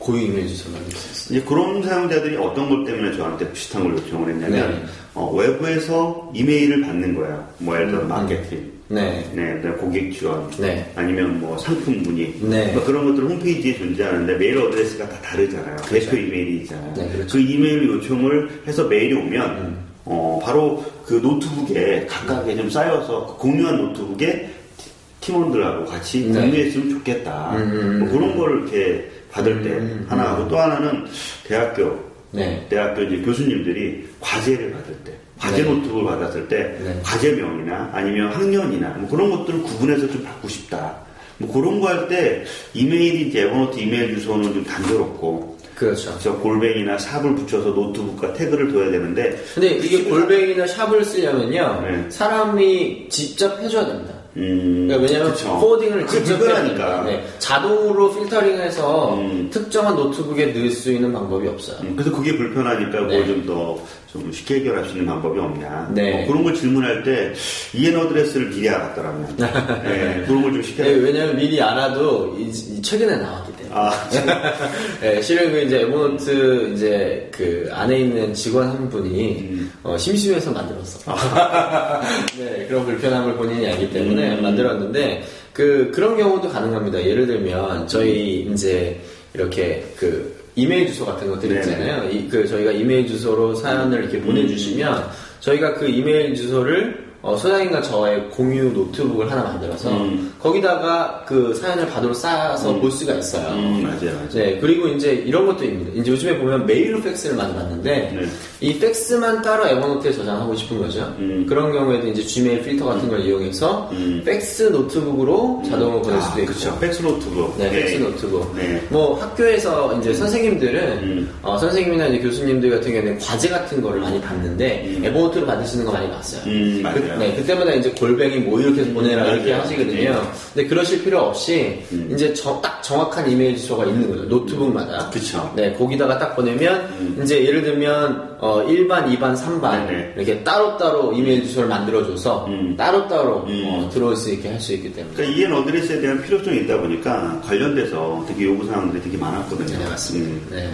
고유 이메일 주소를 만들 수 있어요. 이제 그런 사용자들이 어떤 것 때문에 저한테 비슷한 걸 요청을 했냐면 네. 어, 외부에서 이메일을 받는 거야. 뭐 예를 들어 마케팅, 네. 네, 고객 지원, 네. 아니면 뭐 상품 문의, 네. 뭐 그런 것들은 홈페이지에 존재하는데 메일 address가 다 다르잖아요. 대표 이메일이 있잖아요. 그렇죠. 네, 그렇죠. 음. 그 이메일 요청을 해서 메일이 오면 어, 바로 그 노트북에 각각에 좀 쌓여서 그 공유한 노트북에 티- 팀원들하고 같이 네. 공유했으면 좋겠다. 음, 음, 뭐 그런 걸 이렇게 받을 때 음, 하나 하고 또 하나는 대학교 네. 대학교 이제 교수님들이 과제를 받을 때, 과제 네. 노트북을 받았을 때, 네. 과제명이나 아니면 학년이나 뭐 그런 것들을 구분해서 좀 받고 싶다. 뭐 그런 거 할 때 이메일이 이제 Evernote 이메일 주소는 좀 단조롭고, 그렇죠. 저 골뱅이나 샵을 붙여서 노트북과 태그를 둬야 되는데, 근데 이게 골뱅이나 샵을 쓰려면요, 네. 사람이 직접 해줘야 됩니다. 음, 그러니까 왜냐면 그쵸. 코딩을 직접. 되니까 네. 자동으로 필터링해서 음. 특정한 노트북에 넣을 수 있는 방법이 없어요. 음, 그래서 그게 불편하니까 네. 뭘좀더 좀 쉽게 해결할 수 있는 방법이 없냐. 네. 뭐 그런 걸 질문할 때 이엔 어드레스를 미리 알았더라면. <laughs> 네, 그런 걸좀 시켜야 네, 왜냐면 미리 알아도 이, 이 최근에 나왔기 때문에. 아, <laughs> 네, 실은 그 이제 에버노트 이제 그 안에 있는 직원 한 분이 음. 어, 심심해서 만들었어. <laughs> 네, 그런 불편함을 본인이 알기 때문에 음. 만들었는데 그 그런 경우도 가능합니다. 예를 들면 저희 이제 이렇게 그 이메일 주소 같은 것들 네네. 있잖아요. 이, 그 저희가 이메일 주소로 사연을 이렇게 보내주시면 저희가 그 이메일 주소를 어, 소장님과 저의 공유 노트북을 하나 만들어서 음. 거기다가 그 사연을 바로 쌓아서 볼 수가 있어요. 음, 맞아요, 맞아요. 네, 그리고 이제 이런 것도 있습니다. 이제 요즘에 보면 메일로 팩스를 많이 받는데, 네. 이 팩스만 따로 Evernote에 저장하고 싶은 거죠. 음. 그런 경우에도 이제 Gmail 필터 같은 걸 이용해서 음. 팩스 노트북으로 자동으로 보낼 수도 있고. 그렇죠. 팩스 노트북. 네, 팩스 노트북. 네. 뭐 학교에서 이제 선생님들은 음. 어, 선생님이나 이제 교수님들 같은 경우에는 과제 같은 거를 많이 받는데 음. Evernote로 받으시는 거 많이 봤어요. 음, 그, 네, 그때마다 이제 골뱅이 뭐 이렇게 해서 보내라 맞아요. 이렇게 하시거든요. 근데 그러실 필요 없이 음. 이제 저- 딱 정확한 이메일 주소가 있는 거죠. 노트북마다. 그쵸. 네, 거기다가 딱 보내면 음. 이제 예를 들면 어, 1반, 2반, 3반 네네. 이렇게 따로따로 이메일 주소를 만들어줘서 음. 따로따로 음. 어, 들어올 수 있게 할 수 있기 때문에. 그러니까 이엔 어드레스에 대한 필요성이 있다 보니까 관련돼서 되게 요구사항들이 되게 많았거든요. 네, 맞습니다. 음. 네.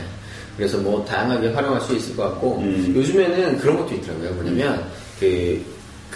그래서 뭐 다양하게 활용할 수 있을 것 같고 음. 요즘에는 그런 것도 있더라고요. 뭐냐면 그,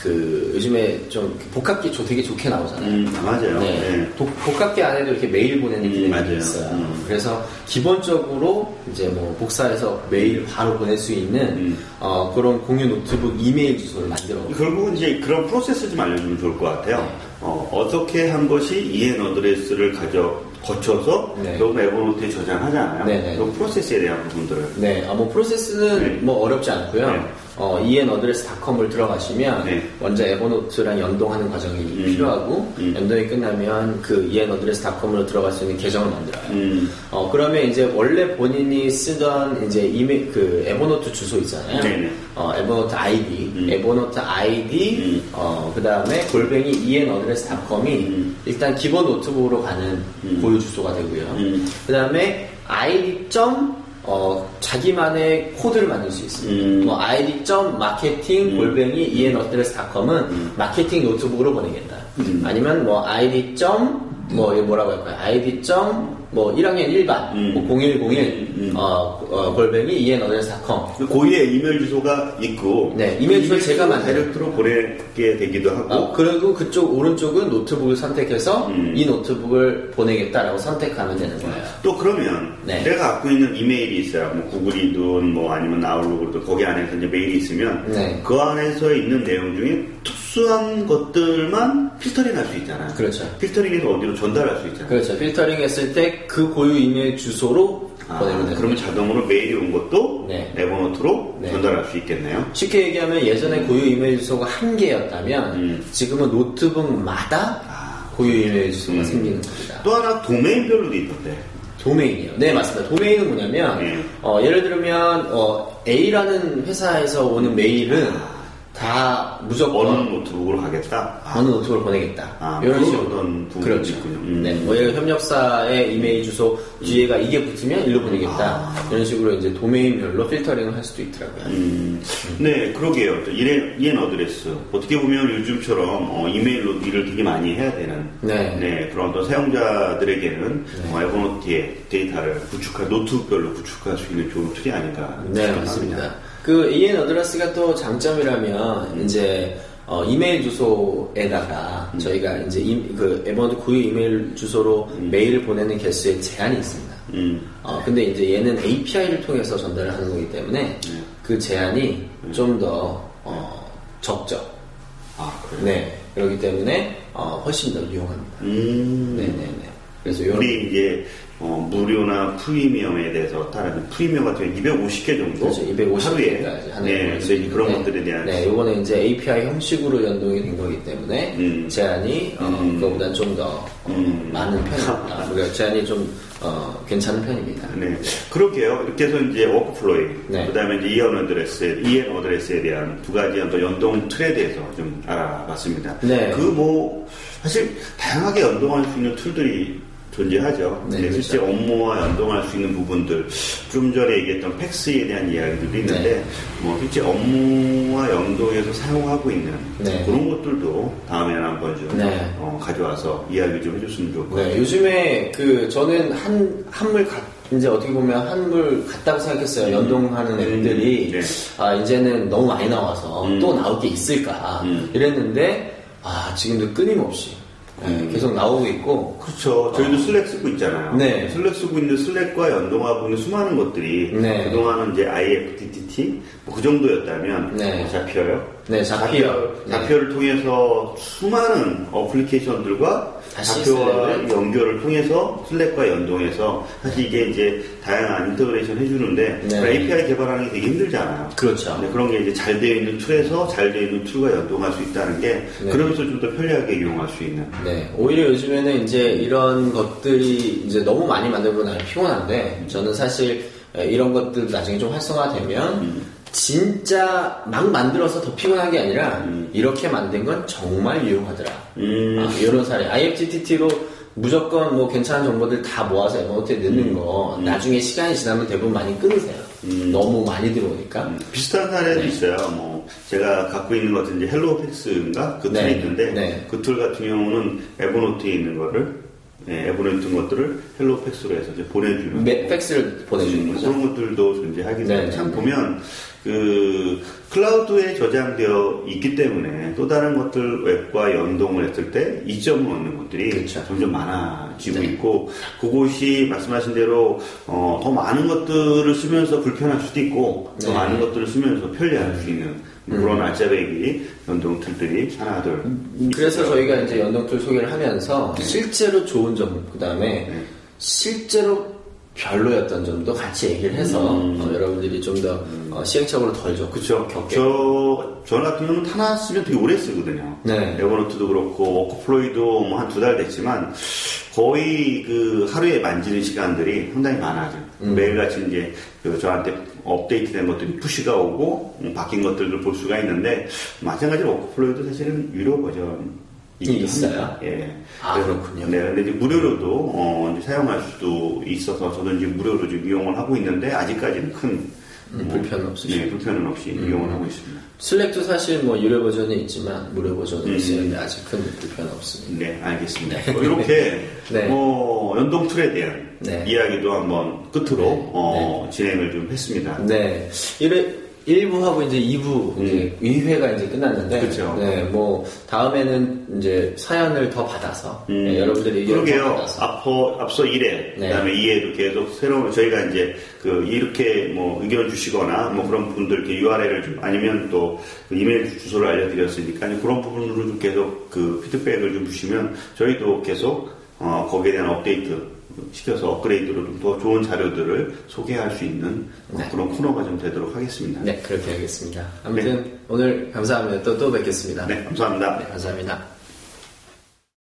그 요즘에 좀 복합기 조- 되게 좋게 나오잖아요. 음, 아, 맞아요. 네. 네. 복- 복합기 안에도 이렇게 메일 보내는 음, 기능이 맞아요. 있어요. 음. 그래서 기본적으로 이제 뭐 복사해서 메일 바로 보낼 수 있는 음. 어, 그런 공유 노트북 이메일 주소를 만들어. 결국은 이제 그런 프로세스 좀 알려주면 좋을 것 같아요. 어, 떻게한 것이 EN Address를 가져 거쳐서 네. 결국 Evernote에 저장하잖아요. 네 네. 그 프로세스에 대한 부분들을. 네, 아, 뭐 프로세스는 네. 뭐 어렵지 않고요. 네. 어, enaddress.com을 들어가시면 네. 먼저 Evernote랑 연동하는 과정이 필요하고 음. 연동이 끝나면 그 enaddress.com으로 들어갈 수 있는 계정을 만들어요. 음, 어, 그러면 이제 원래 본인이 쓰던 이제 이메 그 Evernote 주소 있잖아요. 네네. 어, Evernote 아이디, 음. Evernote 아이디, 음. 어, 그 다음에 골뱅이 enaddress.com이 음. 일단 기본 노트북으로 가는 음. 고유 주소가 되고요. 음. 그 다음에 아이디 점 어, 자기만의 코드를 만들 수 있습니다. 음. 뭐 아이디 점 마케팅 음. 골뱅이 enaddress.com은 음. 마케팅 노트북으로 보내겠다. 음. 아니면 뭐 아이디 점 뭐 이거 뭐라고 할까요? 아이디 점 뭐 1학년 1반 음. 뭐 0101 음. 어, 어, 골뱅이 enaddress.com 그 고유의 이메일 주소가 있고 네, 이메일 주소를 제가 만들어요. direct로 보내게 되기도 하고 어, 그리고 그쪽 오른쪽은 노트북을 선택해서 음. 이 노트북을 보내겠다라고 선택하면 되는 거예요. 또 그러면 네. 내가 갖고 있는 이메일이 있어요. 뭐 Google이든 뭐 아니면 Outlook이든 거기 안에서 이제 메일이 있으면 네. 그 안에서 있는 내용 중에 특수한 것들만 필터링 할 수 있잖아요. 그렇죠. 필터링해서 어디로 전달할 수 있잖아요. 그렇죠. 필터링 했을 때 그 고유 이메일 주소로 아, 보내면 되는 그러면. 자동으로 메일이 온 것도 네. 에버노트로 네. 전달할 수 있겠네요. 쉽게 얘기하면 예전에 고유 이메일 주소가 한 개였다면 음. 지금은 노트북마다 아, 고유 이메일 주소가 음. 생기는 겁니다. 또 하나 도메인별로도 있던데. 도메인이요. 네, 맞습니다. 도메인은 뭐냐면 네. 어, 예를 들면 어, A라는 회사에서 오는 메일은 다 어느 무조건 노트북으로 가겠다. 아, 어느 노트북을 보내겠다. 아, 이런 식으로. 그렇죠. 있군요. 음. 네, 뭐 예를 협력사의 이메일 주소 뒤에가 이게 붙으면 일로 보내겠다. 아. 이런 식으로 이제 도메인별로 필터링을 할 수도 있더라고요. 음, 네, 그러게요. 또 EN, EN address. 어떻게 보면 요즘처럼 어, 이메일로 일을 되게 많이 해야 되는 네. 그런 어떤 사용자들에게는 어, 에버노트의 데이터를 구축할, 노트북별로 구축할 수 있는 좋은 툴이 아닌가 네. 맞습니다. 그 EN 어드레스가 또 장점이라면 이제 어, 이메일 주소에다가 저희가 이제 이, 그 에버노트 구의 이메일 주소로 메일을 보내는 개수에 제한이 있습니다. 음, 어, 근데 이제 얘는 API를 통해서 전달을 하는 거기 때문에 그 제한이 좀더 어, 적죠. 아, 그래요? 네, 그렇기 때문에 어, 훨씬 더 유용합니다. 음, 네네네. 그래서 이런 우리 이제 어, 무료나 프리미엄에 대해서 다른데 프리미엄 같은 경우 250개 정도 그렇죠. 250 하루에 네. 그래서 이제 그런 네. 것들에 대한 네, 요거는 이제 API 형식으로 연동이 된 거기 때문에 음. 제한이 어, 음. 그거보다 좀더 음. 많은 편입니다. 그러니까 제한이 좀 어, 괜찮은 편입니다. 네, 그렇게요. 이렇게 해서 이제 WorkFlowy, 네. 그다음에 이제 EN address, EN address에 대한 두 가지 연동 툴에 대해서 좀 알아봤습니다. 네. 그 뭐 사실 다양하게 연동할 수 있는 툴들이 존재하죠. 네, 그렇죠. 실제 업무와 연동할 수 있는 부분들, 좀 전에 얘기했던 팩스에 대한 이야기들도 있는데, 네. 뭐 실제 업무와 연동해서 사용하고 있는 네. 그런 것들도 다음에는 한번 좀 네. 어, 가져와서 이야기 좀 해줬으면 좋을 것 네, 같아요. 요즘에 그 저는 한 한물 같 이제 어떻게 보면 한물 같다고 생각했어요. 연동하는 앱들이 네. 아 이제는 너무 많이 나와서 음. 또 나올 게 있을까 음. 이랬는데 아 지금도 끊임없이 네, 음. 계속 나오고 있고 그렇죠. 저희도 슬랙 쓰고 있잖아요. 네. 슬랙 쓰고 있는 슬랙과 연동하고 있는 수많은 것들이 네. 그동안은 이제 IFTTT 뭐 그 정도였다면 네. 뭐 Zapier요. 네, Zapier. 네. Zapier를 통해서 수많은 어플리케이션들과 슬랙을? 연결을 통해서 슬랙과 연동해서 사실 이게 이제 다양한 integration 해주는데 네. API 개발하는 게 되게 힘들잖아요. 그렇죠. 그런 게 이제 잘 되어 있는 툴에서 잘 되어 있는 툴과 연동할 수 있다는 게 네. 그러면서 좀 더 편리하게 이용할 수 있는 네, 오히려 요즘에는 이제 이런 것들이 이제 너무 많이 만들고 나면 피곤한데, 저는 사실 이런 것들 나중에 좀 활성화되면, 진짜 막 만들어서 더 피곤한 게 아니라, 이렇게 만든 건 정말 유용하더라. 음. 아, 이런 사례. IFTTT로 무조건 뭐 괜찮은 정보들 다 모아서 에버노트에 넣는 거, 나중에 시간이 지나면 대부분 많이 끊으세요. 너무 많이 들어오니까. 비슷한 사례도 있어요. 뭐 제가 갖고 있는 것은 이제 HelloFax인가 그 툴이 네. 있는데 네. 그툴 같은 경우는 에버노트에 있는 거를 네, 에버노트 있는 것들을 HelloFax로 해서 이제 보내주는 매- 팩스를 보내주는 음, 거죠. 그런 것들도 존재하기 때문에 네, 참 네. 보면 그 클라우드에 저장되어 있기 때문에 또 다른 것들 웹과 연동을 했을 때 이점을 얻는 것들이 그렇죠. 점점 많아지고 네. 있고 그곳이 말씀하신 대로 어, 더 많은 것들을 쓰면서 불편할 수도 있고 더 네. 많은 것들을 쓰면서 편리할 수 있는 그런 알짜배기 연동 툴들이 하나둘 음, 그래서 저희가 이제 연동툴 소개를 하면서 실제로 좋은 점, 그 다음에 네. 실제로 별로였던 점도 같이 얘기를 해서 음. 어, 여러분들이 좀더 시행착오를 덜 줘. 그쵸. 겪게. 저, 저 같은 경우는 하나 쓰면 되게 오래 쓰거든요. 네. 에버노트도 그렇고, 워크플로이도 뭐 한 두 달 됐지만, 거의 그 하루에 만지는 시간들이 상당히 많아져. 음. 매일같이 이제 그 저한테 업데이트 된 것들이 푸시가 오고, 음, 바뀐 것들을 볼 수가 있는데, 마찬가지로 워크플로이도 사실은 유료 버전. 있어요? 예. 아, 그렇군요. 네, 근데 이제 무료로도 어, 이제 사용할 수도 있어서 저도 이제 무료로 좀 이용을 하고 있는데 아직까지는 큰 음, 뭐, 불편은 없으시고. 네, 불편은 없이 이용을 하고 있습니다. 슬랙도 사실 뭐 유료 버전이 있지만 무료 버전은 음. 있는데 아직 큰 불편은 없습니다. 네, 알겠습니다. 뭐 이렇게 <laughs> 네. 뭐 연동 툴에 대한 네. 이야기도 한번 끝으로 어, 진행을 좀 했습니다. 네. 1, 부하고 이제 2부 이제 2회가 이제 끝났는데 음. 그쵸. 네, 뭐 다음에는 이제 사연을 더 받아서 음, 네, 여러분들의 의견을 그러게요. 받아서 앞서 앞서 1회, 네. 그다음에 2회도 계속 새로운 저희가 이제 그 이렇게 뭐 의견 주시거나 뭐 그런 부분들 이렇게 URL을 좀 아니면 또그 이메일 주소를 알려드렸으니까 그런 부분으로 좀 계속 그 피드백을 좀 주시면 저희도 계속 어, 거기에 대한 업데이트 시켜서 업그레이드로 좀 더 좋은 자료들을 소개할 수 있는 어, 네. 그런 코너가 좀 되도록 하겠습니다. 네, 그렇게 하겠습니다. 아무튼 오늘 감사합니다. 또, 또 뵙겠습니다. 네, 감사합니다. 네, 감사합니다.